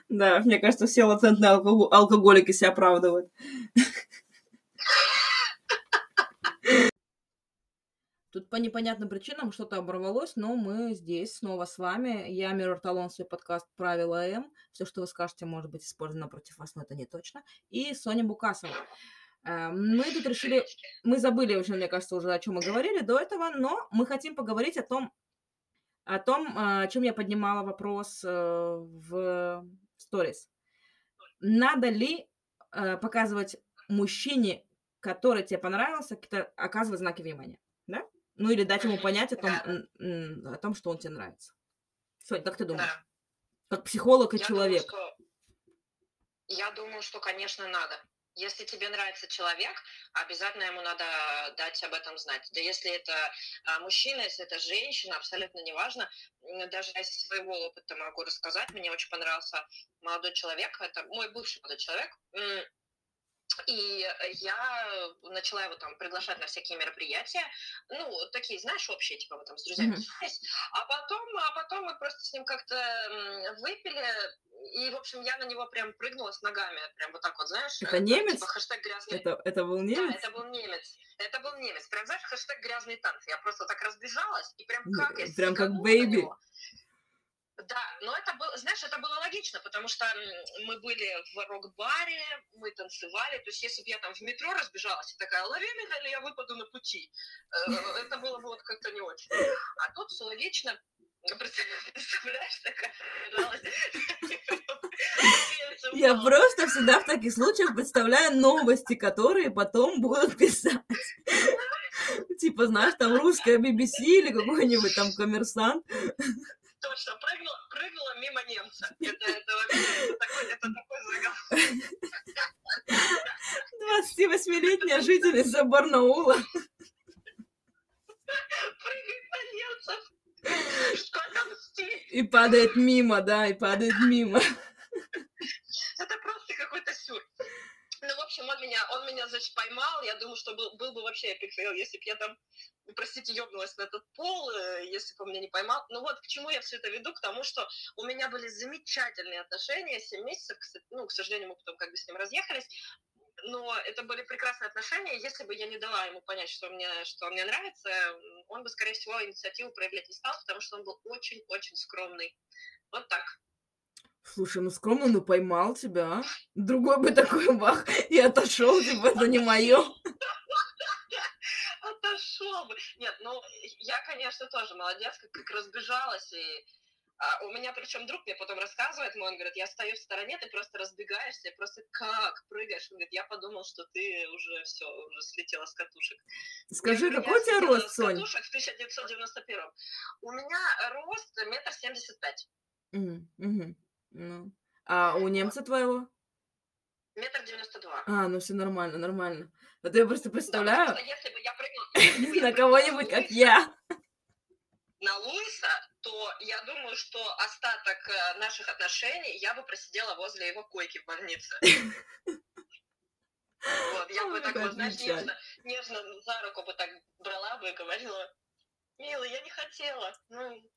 Speaker 1: Да, мне кажется, все латентные алкоголики себя оправдывают. *laughs* Тут по непонятным причинам что-то оборвалось, но мы здесь снова с вами. Я Мирор Талон, свой подкаст «Правила М». Все, что вы скажете, может быть использовано против вас, но это не точно. И Соня Букасова. Э, мы тут решили, мы забыли уже, мне кажется, уже о чем мы говорили до этого, но мы хотим поговорить о том, о том, о чем я поднимала вопрос э, в сторис. Надо ли э, показывать мужчине, который тебе понравился, оказывать знаки внимания? Ну или дать ему понять о том, о том, что он тебе нравится. Соня, как ты думаешь? Да. Как психолог и я человек.
Speaker 2: Думаю, что... Я думаю, что, конечно, надо. Если тебе нравится человек, обязательно ему надо дать об этом знать. Да если это а, мужчина, если это женщина, абсолютно неважно. Даже из своего опыта могу рассказать. Мне очень понравился молодой человек. Это мой бывший молодой человек. И я начала его там приглашать на всякие мероприятия, ну, такие, знаешь, общие, типа мы там с друзьями mm-hmm. а потом, а потом мы просто с ним как-то выпили, и, в общем, я на него прям прыгнула с ногами, прям вот так вот, знаешь.
Speaker 1: Это немец? Типа хэштег
Speaker 2: грязный.
Speaker 1: Это, это был немец?
Speaker 2: Да, это был немец. Это был немец. Прям, знаешь, хэштег грязный танцы. Я просто так разбежалась, и прям как я
Speaker 1: Прям как Baby.
Speaker 2: Да, но это было, знаешь, это было логично, потому что мы были в рок-баре, мы танцевали, то есть если бы я там в метро разбежалась и такая, лови меня, или я выпаду на пути, э, это было бы вот как-то не очень. А тут все логично, представляешь, такая
Speaker 1: Я просто всегда в таких случаях представляю новости, которые потом будут писать. Типа, знаешь, там русская BBC или какой-нибудь там коммерсант
Speaker 2: точно, прыгнула, прыгнула мимо немца. Это, это вообще такой, это такой заголовок.
Speaker 1: 28-летняя жительница Барнаула.
Speaker 2: Прыгает на немцев.
Speaker 1: И падает мимо, да, и падает мимо.
Speaker 2: Это просто какой-то сюр. Ну, в общем, он меня, он меня, значит, поймал. Я думаю, что был, был бы вообще epic fail, если бы я там, простите, ёбнулась на этот пол, э, если бы он меня не поймал. Ну вот, к чему я все это веду? К тому, что у меня были замечательные отношения, 7 месяцев, ну, к сожалению, мы потом как бы с ним разъехались, но это были прекрасные отношения. Если бы я не дала ему понять, что мне, что мне нравится, он бы, скорее всего, инициативу проявлять не стал, потому что он был очень-очень скромный. Вот так.
Speaker 1: Слушай, ну скромно, ну поймал тебя, а? Другой бы такой бах *laughs* и отошел, типа, это не мое. *laughs*
Speaker 2: Отошел бы. Нет, ну, я, конечно, тоже молодец, как, как разбежалась, и а у меня причем друг мне потом рассказывает, мой, он говорит, я стою в стороне, ты просто разбегаешься, и просто как прыгаешь. Он говорит, я подумал, что ты уже все, уже слетела с катушек.
Speaker 1: Скажи, я, какой у тебя рост, Сонь?
Speaker 2: катушек в 1991. У меня рост метр семьдесят пять.
Speaker 1: Ну. А у немца твоего?
Speaker 2: Метр девяносто два.
Speaker 1: А, ну все нормально, нормально. Вот я просто представляю...
Speaker 2: Да, если бы я прыгнула... *laughs*
Speaker 1: На кого-нибудь, как я.
Speaker 2: На Луиса, то я думаю, что остаток э, наших отношений я бы просидела возле его койки в больнице. Вот, я бы так вот, знаешь, нежно, нежно за руку бы так брала бы и говорила, милый, я не хотела. Ну,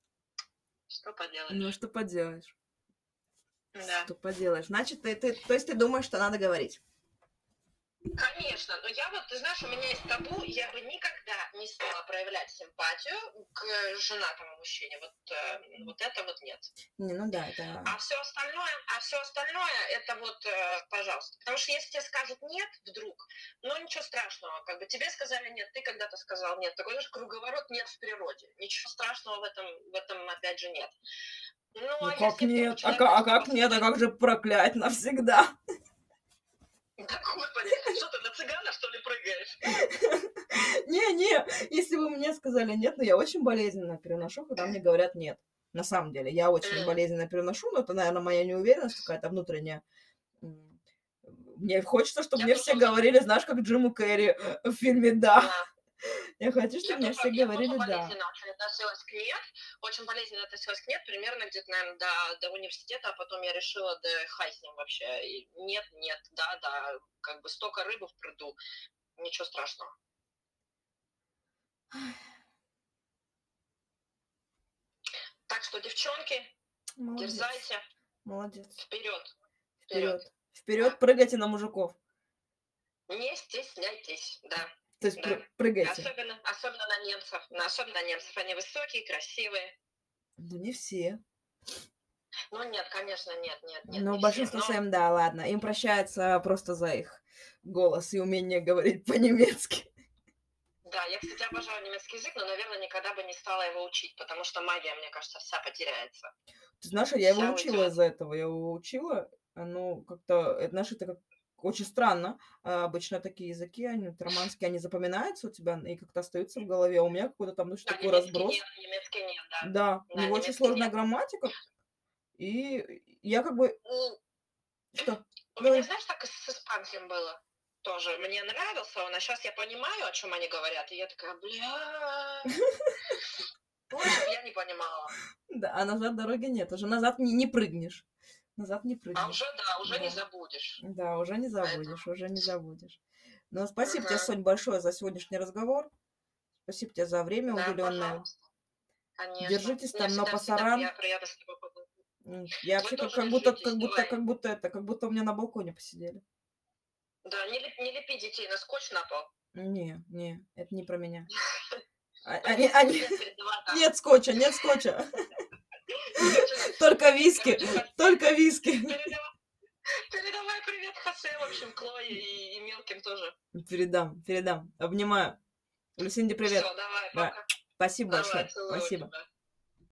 Speaker 2: что поделаешь?
Speaker 1: Ну, что поделаешь?
Speaker 2: Да.
Speaker 1: Что поделаешь? Значит, ты, ты, то есть ты думаешь, что надо говорить?
Speaker 2: Конечно, но я вот, ты знаешь, у меня есть табу, я бы никогда не стала проявлять симпатию к женатому мужчине. Вот, э, вот это вот нет.
Speaker 1: Не, ну да, это...
Speaker 2: А все остальное, а все остальное, это вот, э, пожалуйста. Потому что если тебе скажут нет вдруг, ну ничего страшного. Как бы тебе сказали нет, ты когда-то сказал нет. Такой наш круговорот нет в природе. Ничего страшного в этом, в этом опять же нет.
Speaker 1: Ну, ну а как нет? А, а как нет? А как же проклять навсегда? *laughs*
Speaker 2: Да, господи, что ты на цыгана, что ли, прыгаешь? *laughs*
Speaker 1: Не-не, если бы мне сказали нет, но я очень болезненно переношу, когда мне говорят нет. На самом деле, я очень
Speaker 2: М.
Speaker 1: болезненно переношу, но это, наверное, моя неуверенность какая-то внутренняя. Мне хочется, чтобы мне все говорили, знаешь, как Джиму Керри в фильме «Да». Я хочу, чтобы мне все говорили «Да».
Speaker 2: болезненно очень относилась к нет, очень болезненно относилась к нет, примерно где-то, наверное, до, до университета, а потом я решила, да хай с ним вообще, и нет, нет, да, да, как бы столько рыбы в пруду, ничего страшного. Так что, девчонки,
Speaker 1: Молодец.
Speaker 2: дерзайте,
Speaker 1: Молодец.
Speaker 2: Вперед.
Speaker 1: вперед.
Speaker 2: Вперед,
Speaker 1: прыгайте на мужиков.
Speaker 2: Не стесняйтесь, да.
Speaker 1: То есть
Speaker 2: Да.
Speaker 1: пры- прыгайте.
Speaker 2: Особенно, особенно на немцев. Особенно на немцев. Они высокие, красивые.
Speaker 1: Ну, не все.
Speaker 2: Ну нет, конечно, нет, нет, нет.
Speaker 1: Ну,
Speaker 2: не все.
Speaker 1: большинство
Speaker 2: Но-
Speaker 1: своим, да, ладно. Им прощается просто за их голос и умение говорить *laughs* по-немецки.
Speaker 2: Да, я, кстати, обожаю немецкий язык, но, наверное, никогда бы не стала его учить, потому что магия, мне кажется, вся потеряется.
Speaker 1: Ты знаешь, я его
Speaker 2: Вся
Speaker 1: учила
Speaker 2: уйдет.
Speaker 1: из-за этого. Я его учила. Ну, как-то, это, знаешь, это как очень странно. А, Обычно такие языки, они романские, они запоминаются у тебя и как-то остаются в голове. А у меня какой-то там, ну,
Speaker 2: Да,
Speaker 1: такой разброс.
Speaker 2: нет, немецкий нет, да.
Speaker 1: Да, у
Speaker 2: Да,
Speaker 1: него очень сложная
Speaker 2: нет.
Speaker 1: грамматика. И я как бы...
Speaker 2: Ну,
Speaker 1: Что?
Speaker 2: У меня, знаешь, так и с испанским было тоже. Мне нравился он, а сейчас я понимаю, о чем они говорят, и я такая, бля... *laughs* Бы я не понимала.
Speaker 1: Да, а назад дороги нет. Уже назад не, не прыгнешь. Назад не
Speaker 2: А
Speaker 1: прыгнешь.
Speaker 2: уже, да, уже не
Speaker 1: Да.
Speaker 2: забудешь.
Speaker 1: Да, уже не забудешь, уже не забудешь. Ну, спасибо тебе,
Speaker 2: Ага.
Speaker 1: Сонь, большое за сегодняшний разговор. Спасибо тебе за время
Speaker 2: Да,
Speaker 1: уделенное.
Speaker 2: пожалуйста. Конечно.
Speaker 1: Держитесь там, но
Speaker 2: всегда- всегда
Speaker 1: пасаран. Я вообще как, как будто, как будто,
Speaker 2: давай.
Speaker 1: как будто это, как будто у меня на балконе посидели.
Speaker 2: Да, не, не лепи детей на скотч на пол.
Speaker 1: Не, не, это не про меня. *laughs* А- Они, они... *laughs*
Speaker 2: Там.
Speaker 1: Нет скотча, нет скотча. *laughs* Только виски, только виски.
Speaker 2: Передавай, привет Хосе, в общем, Клое и, и мелким тоже.
Speaker 1: Передам, передам. Обнимаю. Люсинди, привет.
Speaker 2: Все, давай,
Speaker 1: Да.
Speaker 2: пока.
Speaker 1: Спасибо
Speaker 2: Давай,
Speaker 1: большое. Спасибо.
Speaker 2: тебя.